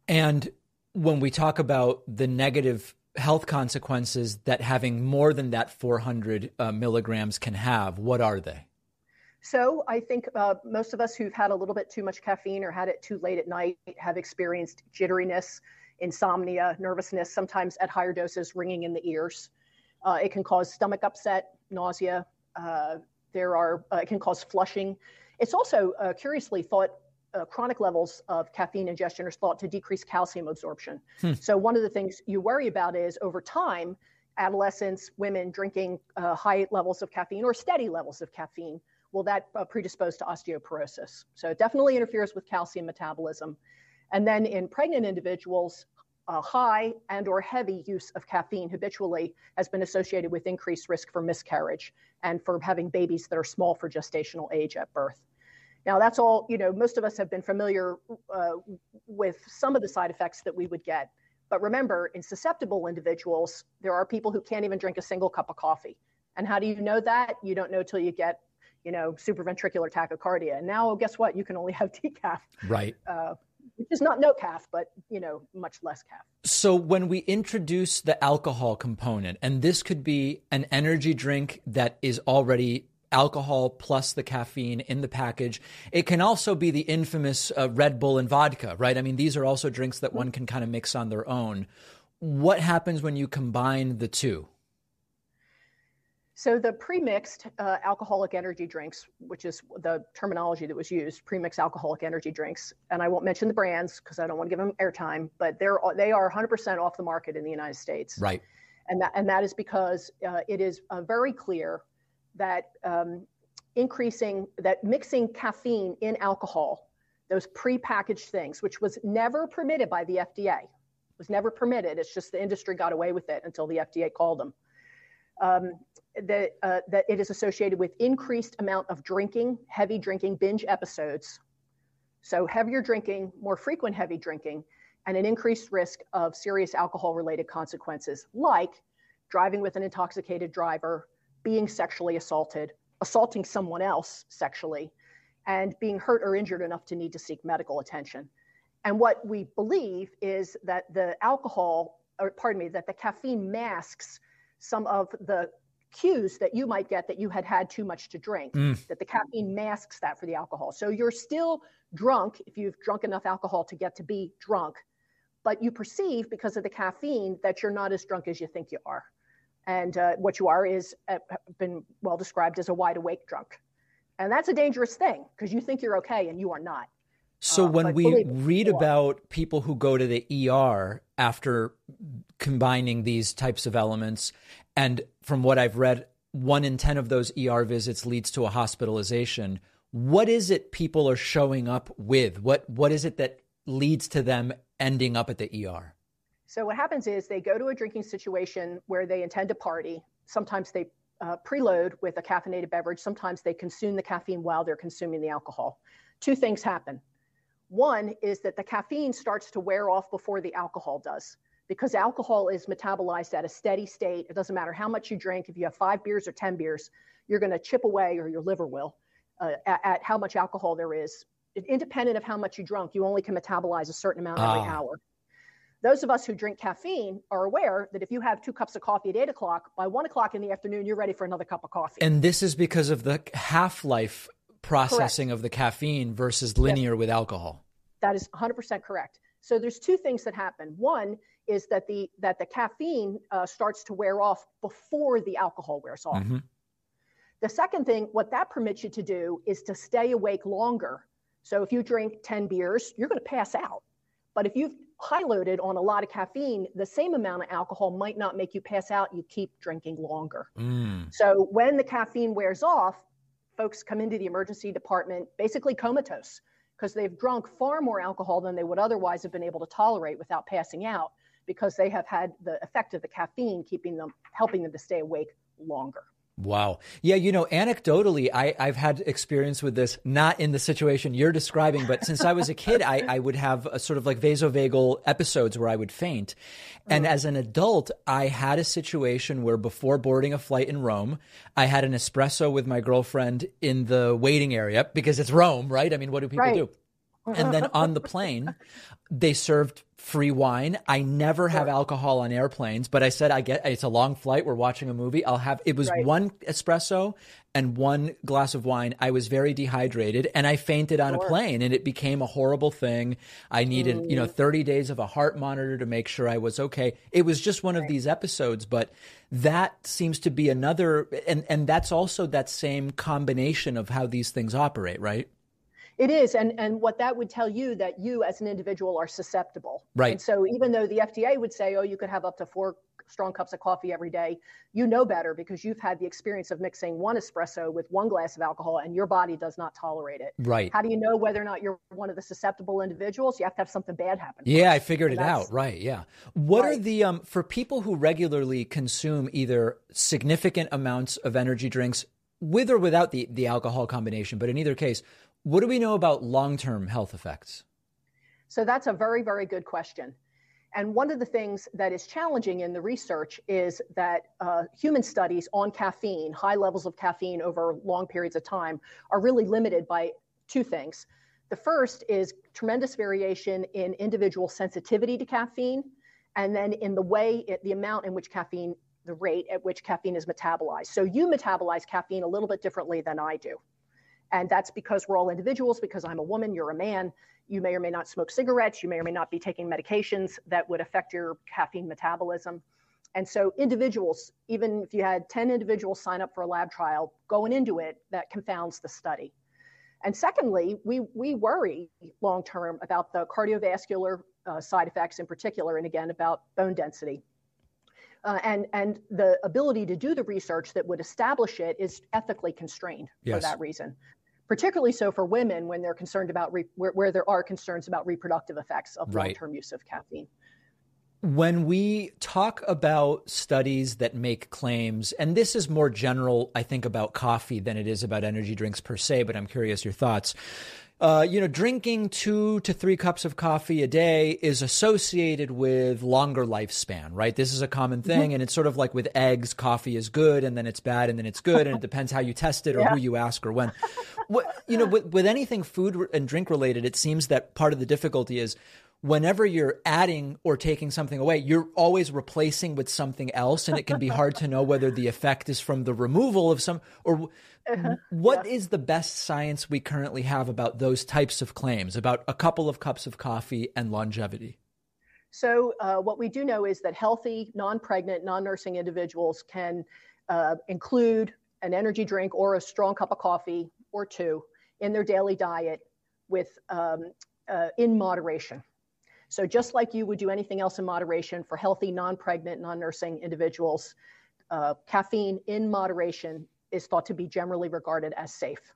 And when we talk about the negative health consequences that having more than that 400 uh, milligrams can have, what are they? So I think uh, most of us who've had a little bit too much caffeine or had it too late at night have experienced jitteriness, insomnia, nervousness, sometimes at higher doses, ringing in the ears. Uh, it can cause stomach upset, nausea. Uh, there are uh, it can cause flushing. It's also uh, curiously thought uh, chronic levels of caffeine ingestion are thought to decrease calcium absorption. Hmm. So one of the things you worry about is over time, adolescents, women drinking high levels of caffeine or steady levels of caffeine will that uh, predispose to osteoporosis? So it definitely interferes with calcium metabolism. And then in pregnant individuals, uh, high and or heavy use of caffeine habitually has been associated with increased risk for miscarriage and for having babies that are small for gestational age at birth. Now that's all, you know, most of us have been familiar uh, with some of the side effects that we would get. But remember, in susceptible individuals, there are people who can't even drink a single cup of coffee. And how do you know that? You don't know till you get you know, supraventricular tachycardia. And now, guess what? You can only have decaf. Right. Uh, which is not no calf, but you know, much less calf. So when we introduce the alcohol component, and this could be an energy drink that is already alcohol plus the caffeine in the package. It can also be the infamous uh, Red Bull and vodka, right? I mean, these are also drinks that one can kind of mix on their own. What happens when you combine the two? So the pre-mixed uh, alcoholic energy drinks, which is the terminology that was used, pre-mixed alcoholic energy drinks, and I won't mention the brands because I don't want to give them airtime, but they're they are 100% off the market in the United States. Right. And that and that is because uh, it is uh, very clear that um, increasing that mixing caffeine in alcohol, those pre-packaged things, which was never permitted by the FDA, was never permitted. It's just the industry got away with it until the FDA called them. Um, that, uh, it is associated with increased amount of drinking, heavy drinking, binge episodes. So heavier drinking, more frequent heavy drinking, and an increased risk of serious alcohol related consequences like driving with an intoxicated driver, being sexually assaulted, assaulting someone else sexually, and being hurt or injured enough to need to seek medical attention. And what we believe is that the alcohol, or pardon me, that the caffeine masks some of the cues that you might get that you had had too much to drink, mm. that the caffeine masks that for the alcohol. So you're still drunk if you've drunk enough alcohol to get to be drunk, but you perceive because of the caffeine that you're not as drunk as you think you are. And uh, what you are is uh, been well described as a wide awake drunk. And that's a dangerous thing because you think you're okay and you are not. So Uh, when we read about people who go to the ER after combining these types of elements, and from what I've read, one in 10 of those ER visits leads to a hospitalization. What is it people are showing up with? What What is it that leads to them ending up at the ER? So what happens is they go to a drinking situation where they intend to party. Sometimes they uh, preload with a caffeinated beverage. Sometimes they consume the caffeine while they're consuming the alcohol. Two things happen. One is that the caffeine starts to wear off before the alcohol does because alcohol is metabolized at a steady state. It doesn't matter how much you drink. If you have five beers or 10 beers, you're going to chip away, or your liver will, uh, at, at how much alcohol there is. Independent of how much you drunk, you only can metabolize a certain amount every Ah. hour. Those of us who drink caffeine are aware that if you have two cups of coffee at eight o'clock, by one o'clock in the afternoon, you're ready for another cup of coffee. And this is because of the half life processing of the caffeine versus linear with alcohol. That is 100% correct. So there's two things that happen. One is that the that the caffeine uh, starts to wear off before the alcohol wears off. Mhm. The second thing, what that permits you to do is to stay awake longer. So if you drink 10 beers, you're going to pass out. But if you've high loaded on a lot of caffeine, the same amount of alcohol might not make you pass out. You keep drinking longer. Mm. So when the caffeine wears off, folks come into the emergency department basically comatose because they've drunk far more alcohol than they would otherwise have been able to tolerate without passing out because they have had the effect of the caffeine keeping them helping them to stay awake longer. Wow. Yeah, you know, anecdotally, I, I've had experience with this, not in the situation you're describing, but since I was a kid, I, I would have a sort of like vasovagal episodes where I would faint. And as an adult, I had a situation where before boarding a flight in Rome, I had an espresso with my girlfriend in the waiting area because it's Rome, right? I mean, what do people Right. do? And then on the plane, they served free wine. I never have alcohol on airplanes, but I said I get it's a long flight. We're watching a movie. I'll have it was Right. one espresso and one glass of wine. I was very dehydrated and I fainted on a plane and it became a horrible thing. I needed, you know, mm. 30 days of a heart monitor to make sure I was okay. It was just one of these episodes, but that seems to be another and and that's also that same combination of how these things operate, right? It is, and and what that would tell you that you as an individual are susceptible. Right. And so even though the FDA would say, oh, you could have up to four strong cups of coffee every day, you know better because you've had the experience of mixing one espresso with one glass of alcohol, and your body does not tolerate it. Right. How do you know whether or not you're one of the susceptible individuals? You have to have something bad happen. Yeah, I figured it out. Right. Yeah. What are the um for people who regularly consume either significant amounts of energy drinks with or without the the alcohol combination, but in either case, what do we know about long-term health effects? So that's a very, very good question. And one of the things that is challenging in the research is that uh, human studies on caffeine, high levels of caffeine over long periods of time, are really limited by two things. The first is tremendous variation in individual sensitivity to caffeine, and then in the way, it, the amount in which caffeine, the rate at which caffeine is metabolized. So you metabolize caffeine a little bit differently than I do. And that's because we're all individuals, because I'm a woman, you're a man. You may or may not smoke cigarettes. You may or may not be taking medications that would affect your caffeine metabolism. And so, individuals, even if you had 10 individuals sign up for a lab trial, going into it, that confounds the study. And secondly, we, we worry long term about the cardiovascular uh, side effects in particular, and again, about bone density. Uh, and, and the ability to do the research that would establish it is ethically constrained for that reason particularly so for women when they're concerned about re- where, where there are concerns about reproductive effects of Right. long-term use of caffeine. When we talk about studies that make claims, and this is more general, I think, about coffee than it is about energy drinks per se, but I'm curious your thoughts. Uh, you know, drinking two to three cups of coffee a day is associated with longer lifespan, right? This is a common thing. And it's sort of like with eggs, coffee is good and then it's bad and then it's good. And it depends how you test it or who you ask or when. What, you know, with, with anything food and drink related, it seems that part of the difficulty is whenever you're adding or taking something away, you're always replacing with something else. And it can be hard to know whether the effect is from the removal of some or what is the best science we currently have about those types of claims, about a couple of cups of coffee and longevity? So, uh, what we do know is that healthy, non pregnant, non nursing individuals can uh, include an energy drink or a strong cup of coffee or two in their daily diet with um, uh, in moderation. So just like you would do anything else in moderation for healthy, non-pregnant, non-nursing individuals, uh, caffeine in moderation is thought to be generally regarded as safe.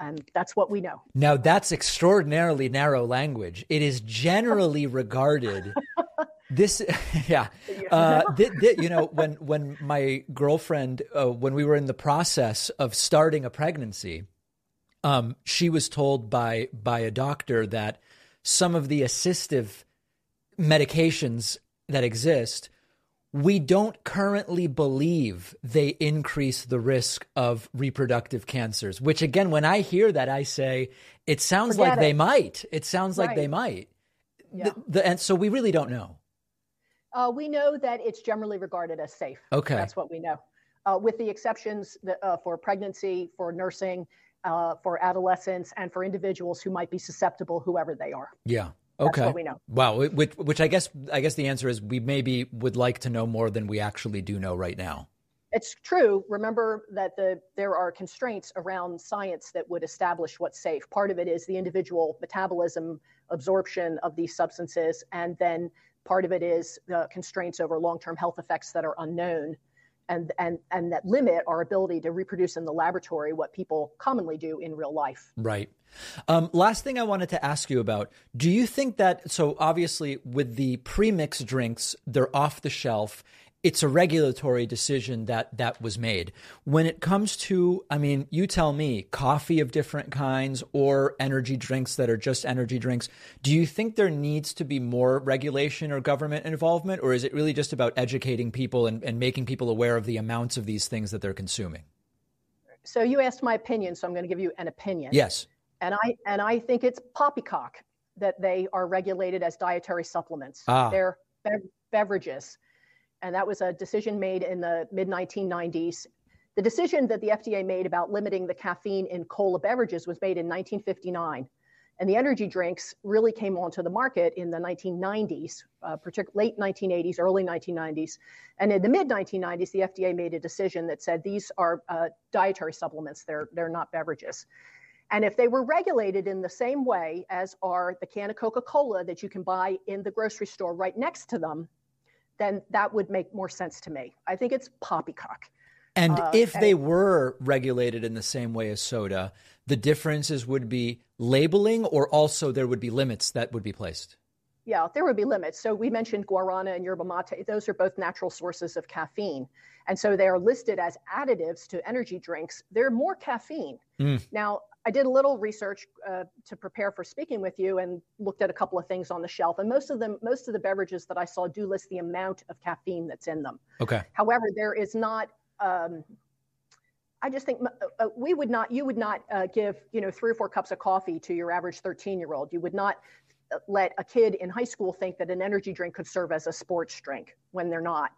And that's what we know. Now, that's extraordinarily narrow language. It is generally regarded. this, yeah. Uh, th- th- you know, when, when my girlfriend, uh, when we were in the process of starting a pregnancy, um, she was told by, by a doctor that some of the assistive medications that exist we don't currently believe they increase the risk of reproductive cancers, which again, when I hear that, I say, it sounds Forget like it. they might. It sounds like they might. Yeah. The- the- and so we really don't know. Uh, we know that it's generally regarded as safe. Okay. That's what we know, uh, with the exceptions that, uh, for pregnancy, for nursing, uh, for adolescents, and for individuals who might be susceptible, whoever they are. Yeah. That's Okay. what we know. Wow. Which, which I guess, I guess the answer is we maybe would like to know more than we actually do know right now. It's true. Remember that the there are constraints around science that would establish what's safe. Part of it is the individual metabolism, absorption of these substances, and then part of it is the constraints over long-term health effects that are unknown, and and and that limit our ability to reproduce in the laboratory what people commonly do in real life. Right. Um, last thing I wanted to ask you about do you think that, so obviously with the pre-mixed drinks, they're off the shelf. It's a regulatory decision that that was made. When it comes to, I mean, you tell me, coffee of different kinds or energy drinks that are just energy drinks, do you think there needs to be more regulation or government involvement, or is it really just about educating people and, and making people aware of the amounts of these things that they're consuming? So you asked my opinion, so I'm going to give you an opinion. Yes. And I and I think it's poppycock that they are regulated as dietary supplements. Ah. They're bev- beverages. And that was a decision made in the mid 1990s. The decision that the FDA made about limiting the caffeine in cola beverages was made in 1959. And the energy drinks really came onto the market in the 1990s, uh, partic- late 1980s, early 1990s. And in the mid 1990s, the FDA made a decision that said these are uh, dietary supplements, they're, they're not beverages. And if they were regulated in the same way as are the can of Coca Cola that you can buy in the grocery store right next to them, then that would make more sense to me. I think it's poppycock. And Uh, if they were regulated in the same way as soda, the differences would be labeling or also there would be limits that would be placed. Yeah, there would be limits. So we mentioned guarana and yerba mate. Those are both natural sources of caffeine. And so they are listed as additives to energy drinks. They're more caffeine. Mm. Now, I did a little research uh, to prepare for speaking with you and looked at a couple of things on the shelf. And most of them, most of the beverages that I saw do list the amount of caffeine that's in them. Okay. However, there is not. Um, I just think uh, uh, we would not. You would not uh, give you know three or four cups of coffee to your average thirteen-year-old. You would not uh, let a kid in high school think that an energy drink could serve as a sports drink when they're not.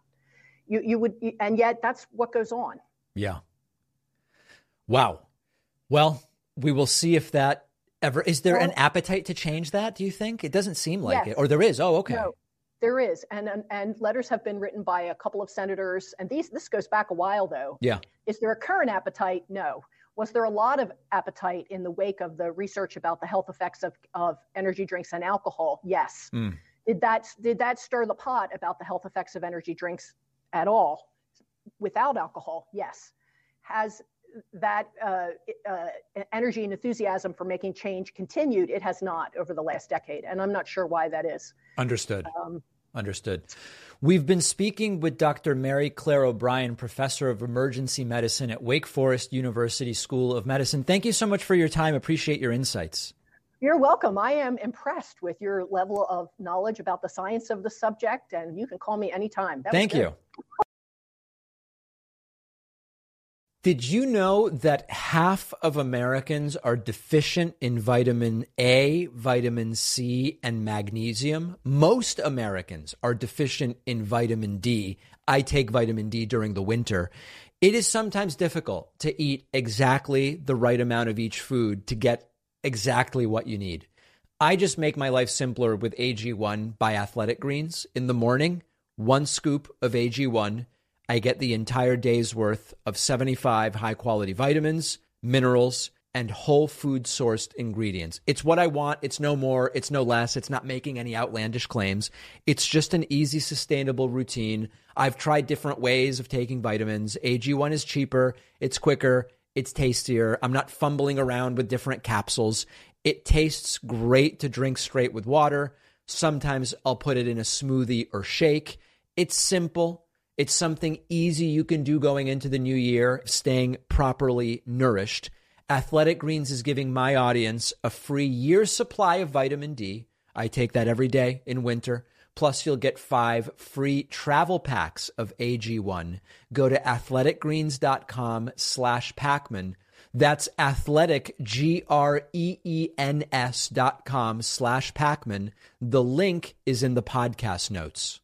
You you would, and yet that's what goes on. Yeah. Wow. Well, we will see if that ever is there an appetite to change that, do you think? It doesn't seem like Yes. it. Or there is. Oh, okay. No, there is, and, and and letters have been written by a couple of senators, and these this goes back a while though. Yeah. Is there a current appetite? No. Was there a lot of appetite in the wake of the research about the health effects of, of energy drinks and alcohol? Yes. Mm. Did that did that stir the pot about the health effects of energy drinks at all? Without alcohol, yes. Has that uh, uh, energy and enthusiasm for making change continued? It has not over the last decade, and I'm not sure why that is. Understood. Um, Understood. We've been speaking with Dr. Mary Claire O'Brien, professor of emergency medicine at Wake Forest University School of Medicine. Thank you so much for your time. Appreciate your insights. You're welcome. I am impressed with your level of knowledge about the science of the subject, and you can call me anytime. That Thank you. Did you know that half of Americans are deficient in vitamin A, vitamin C, and magnesium? Most Americans are deficient in vitamin D. I take vitamin D during the winter. It is sometimes difficult to eat exactly the right amount of each food to get exactly what you need. I just make my life simpler with AG1 by Athletic Greens. In the morning, one scoop of AG1 I get the entire day's worth of 75 high quality vitamins, minerals, and whole food sourced ingredients. It's what I want. It's no more. It's no less. It's not making any outlandish claims. It's just an easy, sustainable routine. I've tried different ways of taking vitamins. AG1 is cheaper, it's quicker, it's tastier. I'm not fumbling around with different capsules. It tastes great to drink straight with water. Sometimes I'll put it in a smoothie or shake. It's simple. It's something easy you can do going into the new year, staying properly nourished. Athletic Greens is giving my audience a free year's supply of vitamin D. I take that every day in winter. Plus, you'll get five free travel packs of AG1. Go to athleticgreens.com slash Pakman. That's athletic, G R E E N S dot com slash Pakman. The link is in the podcast notes.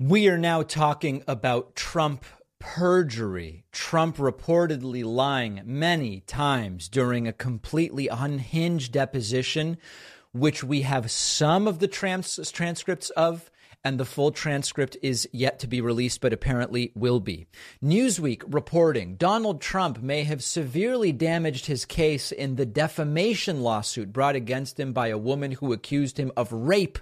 We are now talking about Trump perjury. Trump reportedly lying many times during a completely unhinged deposition, which we have some of the trans- transcripts of. And the full transcript is yet to be released, but apparently will be. Newsweek reporting Donald Trump may have severely damaged his case in the defamation lawsuit brought against him by a woman who accused him of rape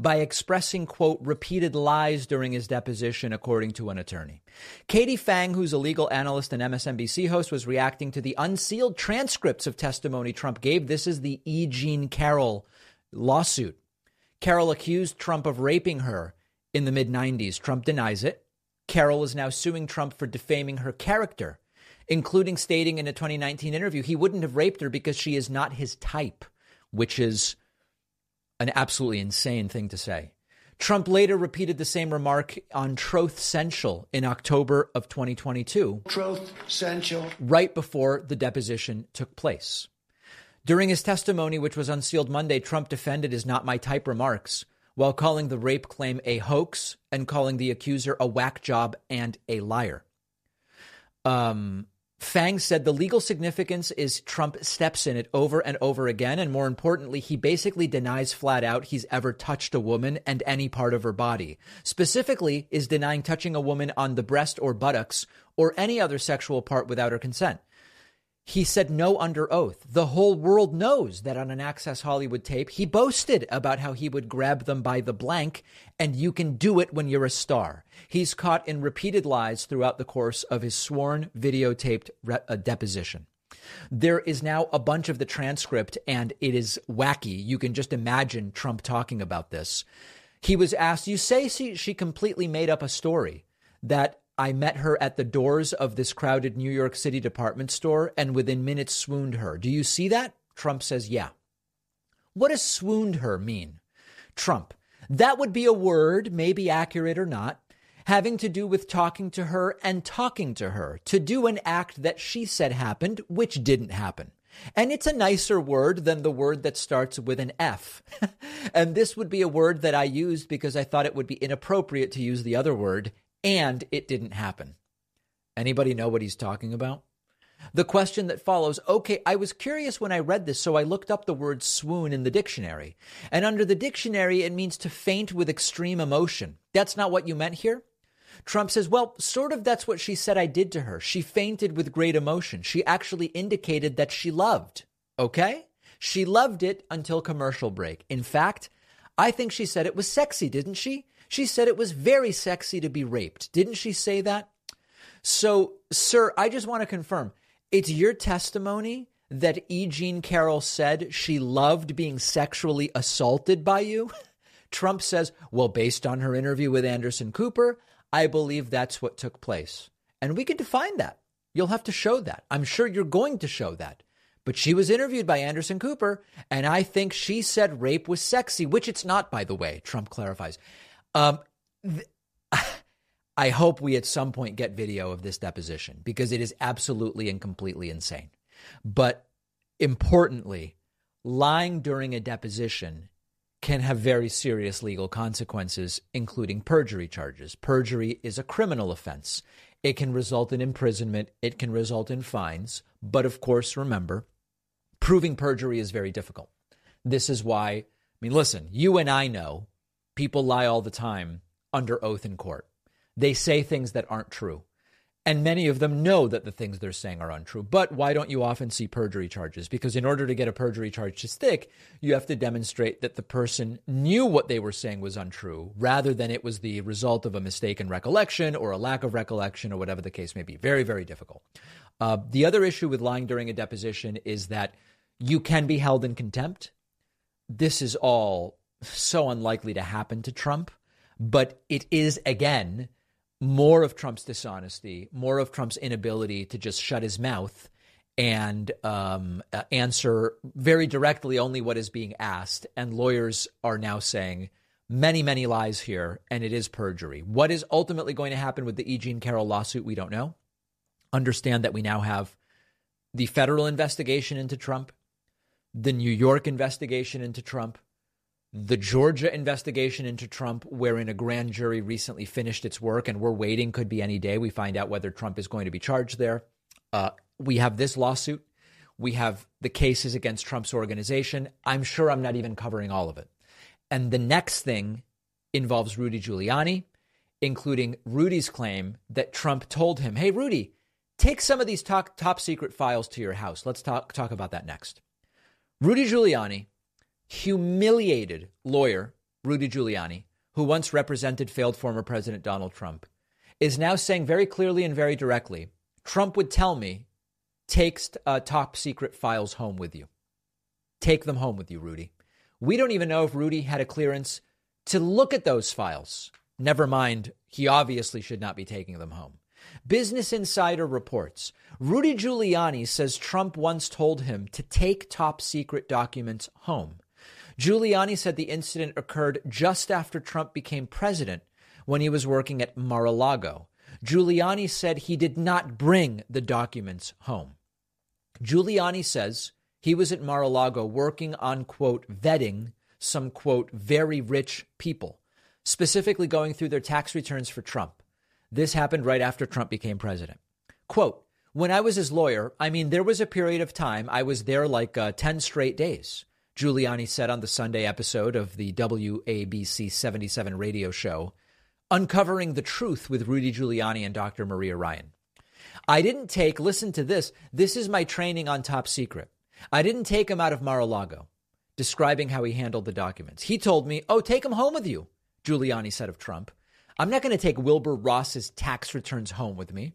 by expressing, quote, repeated lies during his deposition, according to an attorney. Katie Phang, who's a legal analyst and MSNBC host, was reacting to the unsealed transcripts of testimony Trump gave. This is the E. Jean Carroll lawsuit. Carroll accused Trump of raping her in the mid 90s. Trump denies it. Carroll is now suing Trump for defaming her character, including stating in a 2019 interview he wouldn't have raped her because she is not his type, which is an absolutely insane thing to say. Trump later repeated the same remark on Troth Central in October of 2022. Troth Central. Right before the deposition took place. During his testimony, which was unsealed Monday, Trump defended his not my type remarks while calling the rape claim a hoax and calling the accuser a whack job and a liar. Um, Phang said the legal significance is Trump steps in it over and over again. And more importantly, he basically denies flat out he's ever touched a woman and any part of her body. Specifically, is denying touching a woman on the breast or buttocks or any other sexual part without her consent. He said no under oath. The whole world knows that on an Access Hollywood tape, he boasted about how he would grab them by the blank, and you can do it when you're a star. He's caught in repeated lies throughout the course of his sworn videotaped re- uh, deposition. There is now a bunch of the transcript, and it is wacky. You can just imagine Trump talking about this. He was asked, You say she, she completely made up a story that I met her at the doors of this crowded New York City department store and within minutes swooned her. Do you see that? Trump says, yeah. What does swooned her mean? Trump, that would be a word, maybe accurate or not, having to do with talking to her and talking to her, to do an act that she said happened, which didn't happen. And it's a nicer word than the word that starts with an F. and this would be a word that I used because I thought it would be inappropriate to use the other word, and it didn't happen. Anybody know what he's talking about? The question that follows okay, I was curious when I read this, so I looked up the word swoon in the dictionary. And under the dictionary, it means to faint with extreme emotion. That's not what you meant here? Trump says, well, sort of that's what she said I did to her. She fainted with great emotion. She actually indicated that she loved. Okay? She loved it until commercial break. In fact, I think she said it was sexy, didn't she? She said it was very sexy to be raped. Didn't she say that? So, sir, I just want to confirm it's your testimony that E. Jean Carroll said she loved being sexually assaulted by you? Trump says, well, based on her interview with Anderson Cooper, I believe that's what took place. And we can define that. You'll have to show that. I'm sure you're going to show that. But she was interviewed by Anderson Cooper, and I think she said rape was sexy, which it's not, by the way, Trump clarifies. Um, th- I hope we at some point get video of this deposition because it is absolutely and completely insane. But importantly, lying during a deposition can have very serious legal consequences, including perjury charges. Perjury is a criminal offense. It can result in imprisonment, it can result in fines. But of course, remember, proving perjury is very difficult. This is why, I mean, listen, you and I know people lie all the time under oath in court. They say things that aren't true. And many of them know that the things they're saying are untrue. But why don't you often see perjury charges? Because in order to get a perjury charge to stick, you have to demonstrate that the person knew what they were saying was untrue rather than it was the result of a mistaken recollection or a lack of recollection or whatever the case may be. Very, very difficult. Uh, the other issue with lying during a deposition is that you can be held in contempt. This is all so unlikely to happen to Trump, but it is, again, more of Trump's dishonesty, more of Trump's inability to just shut his mouth and um, uh, answer very directly only what is being asked. And lawyers are now saying many, many lies here, and it is perjury. What is ultimately going to happen with the E. Jean Carroll lawsuit, we don't know. Understand that we now have the federal investigation into Trump, the New York investigation into Trump, the Georgia investigation into Trump, wherein a grand jury recently finished its work and we're waiting, could be any day. We find out whether Trump is going to be charged there. Uh, we have this lawsuit. We have the cases against Trump's organization. I'm sure I'm not even covering all of it. And the next thing involves Rudy Giuliani, including Rudy's claim that Trump told him, Hey, Rudy, take some of these top, top secret files to your house. Let's talk, talk about that next. Rudy Giuliani humiliated lawyer Rudy Giuliani, who once represented failed former President Donald Trump, is now saying very clearly and very directly Trump would tell me, take uh, top secret files home with you. Take them home with you, Rudy. We don't even know if Rudy had a clearance to look at those files. Never mind, he obviously should not be taking them home. Business Insider reports Rudy Giuliani says Trump once told him to take top secret documents home. Giuliani said the incident occurred just after Trump became president when he was working at Mar a Lago. Giuliani said he did not bring the documents home. Giuliani says he was at Mar a Lago working on, quote, vetting some, quote, very rich people, specifically going through their tax returns for Trump. This happened right after Trump became president. Quote, when I was his lawyer, I mean, there was a period of time I was there like uh, 10 straight days. Giuliani said on the Sunday episode of the WABC 77 radio show, Uncovering the Truth with Rudy Giuliani and Dr. Maria Ryan. I didn't take, listen to this, this is my training on top secret. I didn't take him out of Mar a Lago, describing how he handled the documents. He told me, oh, take him home with you, Giuliani said of Trump. I'm not going to take Wilbur Ross's tax returns home with me.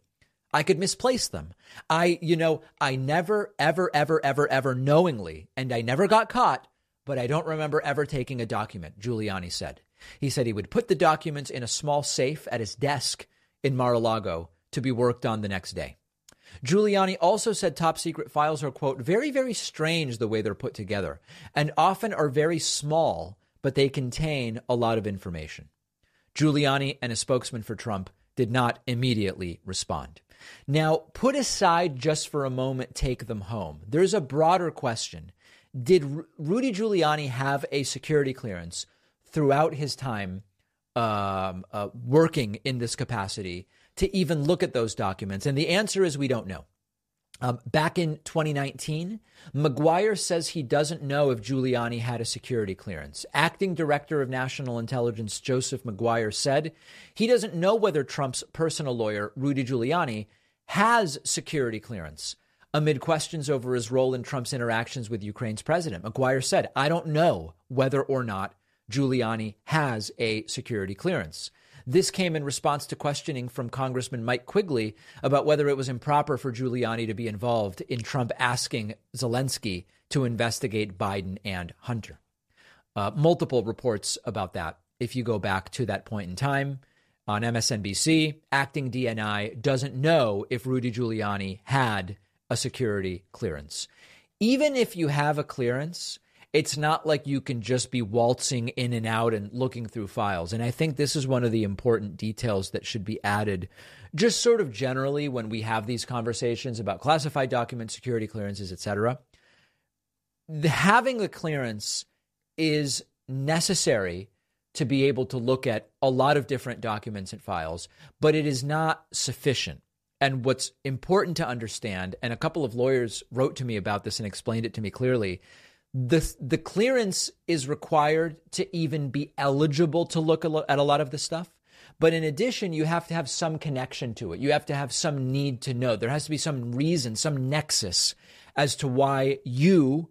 I could misplace them. I, you know, I never, ever, ever, ever, ever knowingly, and I never got caught, but I don't remember ever taking a document, Giuliani said. He said he would put the documents in a small safe at his desk in Mar a Lago to be worked on the next day. Giuliani also said top secret files are, quote, very, very strange the way they're put together and often are very small, but they contain a lot of information. Giuliani and a spokesman for Trump did not immediately respond. Now, put aside just for a moment, take them home. There's a broader question. Did Rudy Giuliani have a security clearance throughout his time um, uh, working in this capacity to even look at those documents? And the answer is we don't know. Um, back in 2019, Maguire says he doesn't know if Giuliani had a security clearance. Acting Director of National Intelligence Joseph Maguire said he doesn't know whether Trump's personal lawyer, Rudy Giuliani, has security clearance. Amid questions over his role in Trump's interactions with Ukraine's president, Maguire said, I don't know whether or not Giuliani has a security clearance. This came in response to questioning from Congressman Mike Quigley about whether it was improper for Giuliani to be involved in Trump asking Zelensky to investigate Biden and Hunter. Uh, multiple reports about that if you go back to that point in time. On MSNBC, acting DNI doesn't know if Rudy Giuliani had a security clearance. Even if you have a clearance, it's not like you can just be waltzing in and out and looking through files. And I think this is one of the important details that should be added, just sort of generally when we have these conversations about classified documents, security clearances, et etc. Having a clearance is necessary to be able to look at a lot of different documents and files, but it is not sufficient. And what's important to understand, and a couple of lawyers wrote to me about this and explained it to me clearly, the the clearance is required to even be eligible to look at a lot of the stuff. But in addition, you have to have some connection to it. You have to have some need to know. There has to be some reason, some nexus as to why you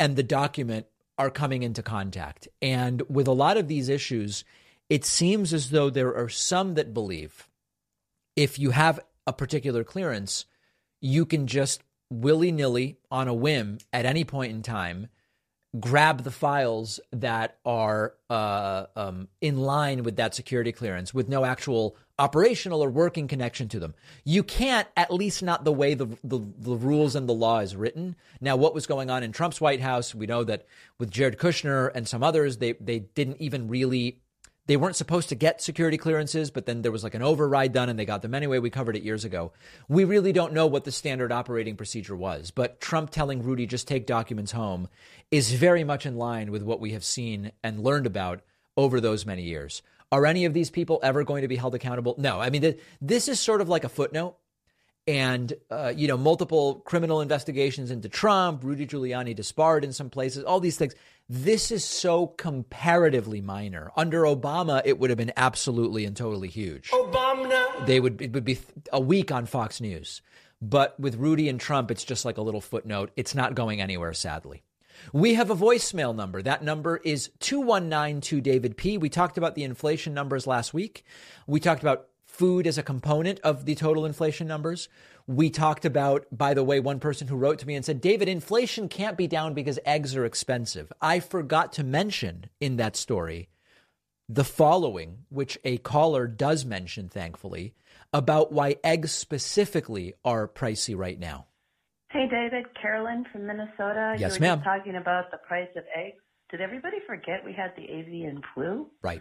and the document are coming into contact. And with a lot of these issues, it seems as though there are some that believe if you have a particular clearance, you can just willy nilly on a whim at any point in time grab the files that are uh, um, in line with that security clearance with no actual operational or working connection to them. You can't, at least not the way the, the, the rules and the law is written. Now, what was going on in Trump's White House? We know that with Jared Kushner and some others, they they didn't even really they weren't supposed to get security clearances, but then there was like an override done and they got them anyway. We covered it years ago. We really don't know what the standard operating procedure was, but Trump telling Rudy just take documents home is very much in line with what we have seen and learned about over those many years. Are any of these people ever going to be held accountable? No. I mean, th- this is sort of like a footnote. And, uh, you know, multiple criminal investigations into Trump, Rudy Giuliani disbarred in some places, all these things. This is so comparatively minor. Under Obama, it would have been absolutely and totally huge. Obama. They would it would be a week on Fox News. But with Rudy and Trump, it's just like a little footnote. It's not going anywhere, sadly. We have a voicemail number. That number is 2192 David P. We talked about the inflation numbers last week. We talked about food as a component of the total inflation numbers. We talked about, by the way, one person who wrote to me and said, David, inflation can't be down because eggs are expensive. I forgot to mention in that story the following, which a caller does mention, thankfully, about why eggs specifically are pricey right now. Hey, David, Carolyn from Minnesota. Yes, you were ma'am. just talking about the price of eggs. Did everybody forget we had the avian flu? Right.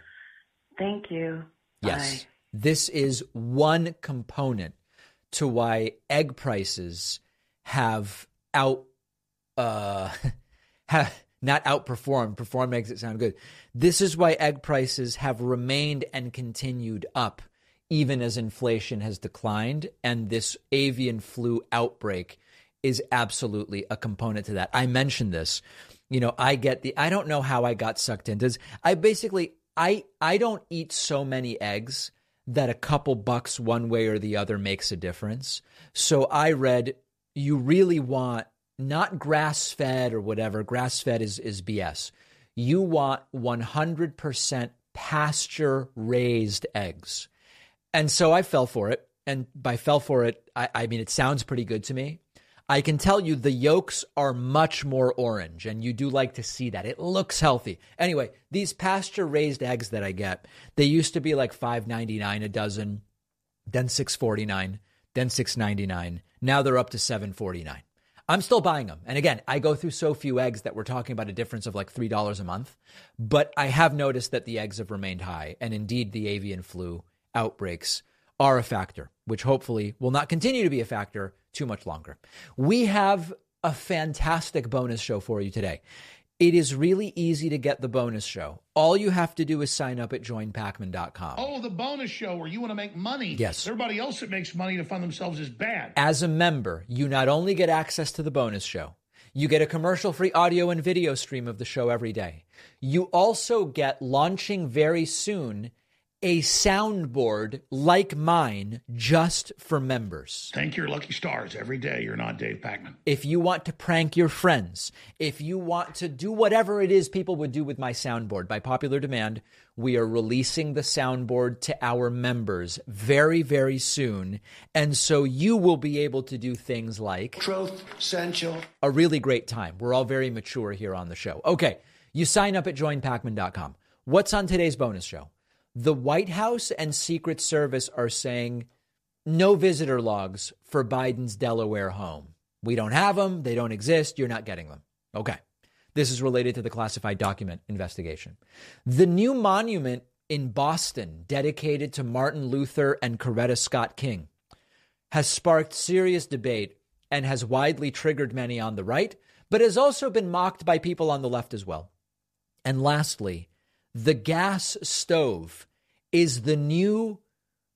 Thank you. Yes. Bye. This is one component to why egg prices have out uh have not outperformed. Perform makes it sound good. This is why egg prices have remained and continued up even as inflation has declined and this avian flu outbreak is absolutely a component to that. I mentioned this. You know, I get the I don't know how I got sucked into this. I basically I I don't eat so many eggs that a couple bucks one way or the other makes a difference. So I read you really want not grass fed or whatever. Grass fed is is BS. You want 100% pasture raised eggs. And so I fell for it. And by fell for it, I, I mean, it sounds pretty good to me. I can tell you the yolks are much more orange, and you do like to see that. It looks healthy. Anyway, these pasture raised eggs that I get, they used to be like five ninety nine a dozen, then six forty nine, then six ninety nine. Now they're up to seven forty nine. I'm still buying them. And again, I go through so few eggs that we're talking about a difference of like $3 a month. But I have noticed that the eggs have remained high. And indeed, the avian flu outbreaks are a factor, which hopefully will not continue to be a factor too much longer. We have a fantastic bonus show for you today. It is really easy to get the bonus show. All you have to do is sign up at joinpakman.com. Oh, the bonus show where you want to make money. Yes. Everybody else that makes money to fund themselves is bad. As a member, you not only get access to the bonus show, you get a commercial free audio and video stream of the show every day. You also get launching very soon a soundboard like mine just for members. Thank your lucky stars every day you're not Dave Pakman. If you want to prank your friends, if you want to do whatever it is people would do with my soundboard, by popular demand, we are releasing the soundboard to our members very, very soon. And so you will be able to do things like Truth, essential. a really great time. We're all very mature here on the show. Okay, you sign up at joinpakman.com. What's on today's bonus show? The White House and Secret Service are saying no visitor logs for Biden's Delaware home. We don't have them, they don't exist, you're not getting them. Okay. This is related to the classified document investigation. The new monument in Boston, dedicated to Martin Luther and Coretta Scott King, has sparked serious debate and has widely triggered many on the right, but has also been mocked by people on the left as well. And lastly, the gas stove is the new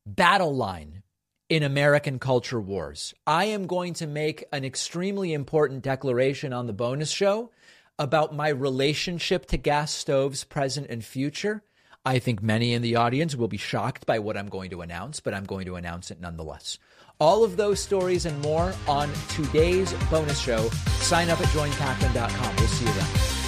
battle line in American culture wars. I am going to make an extremely important declaration on the bonus show about my relationship to gas stoves, present and future. I think many in the audience will be shocked by what I'm going to announce, but I'm going to announce it nonetheless. All of those stories and more on today's bonus show. Sign up at joinpakman.com. We'll see you then.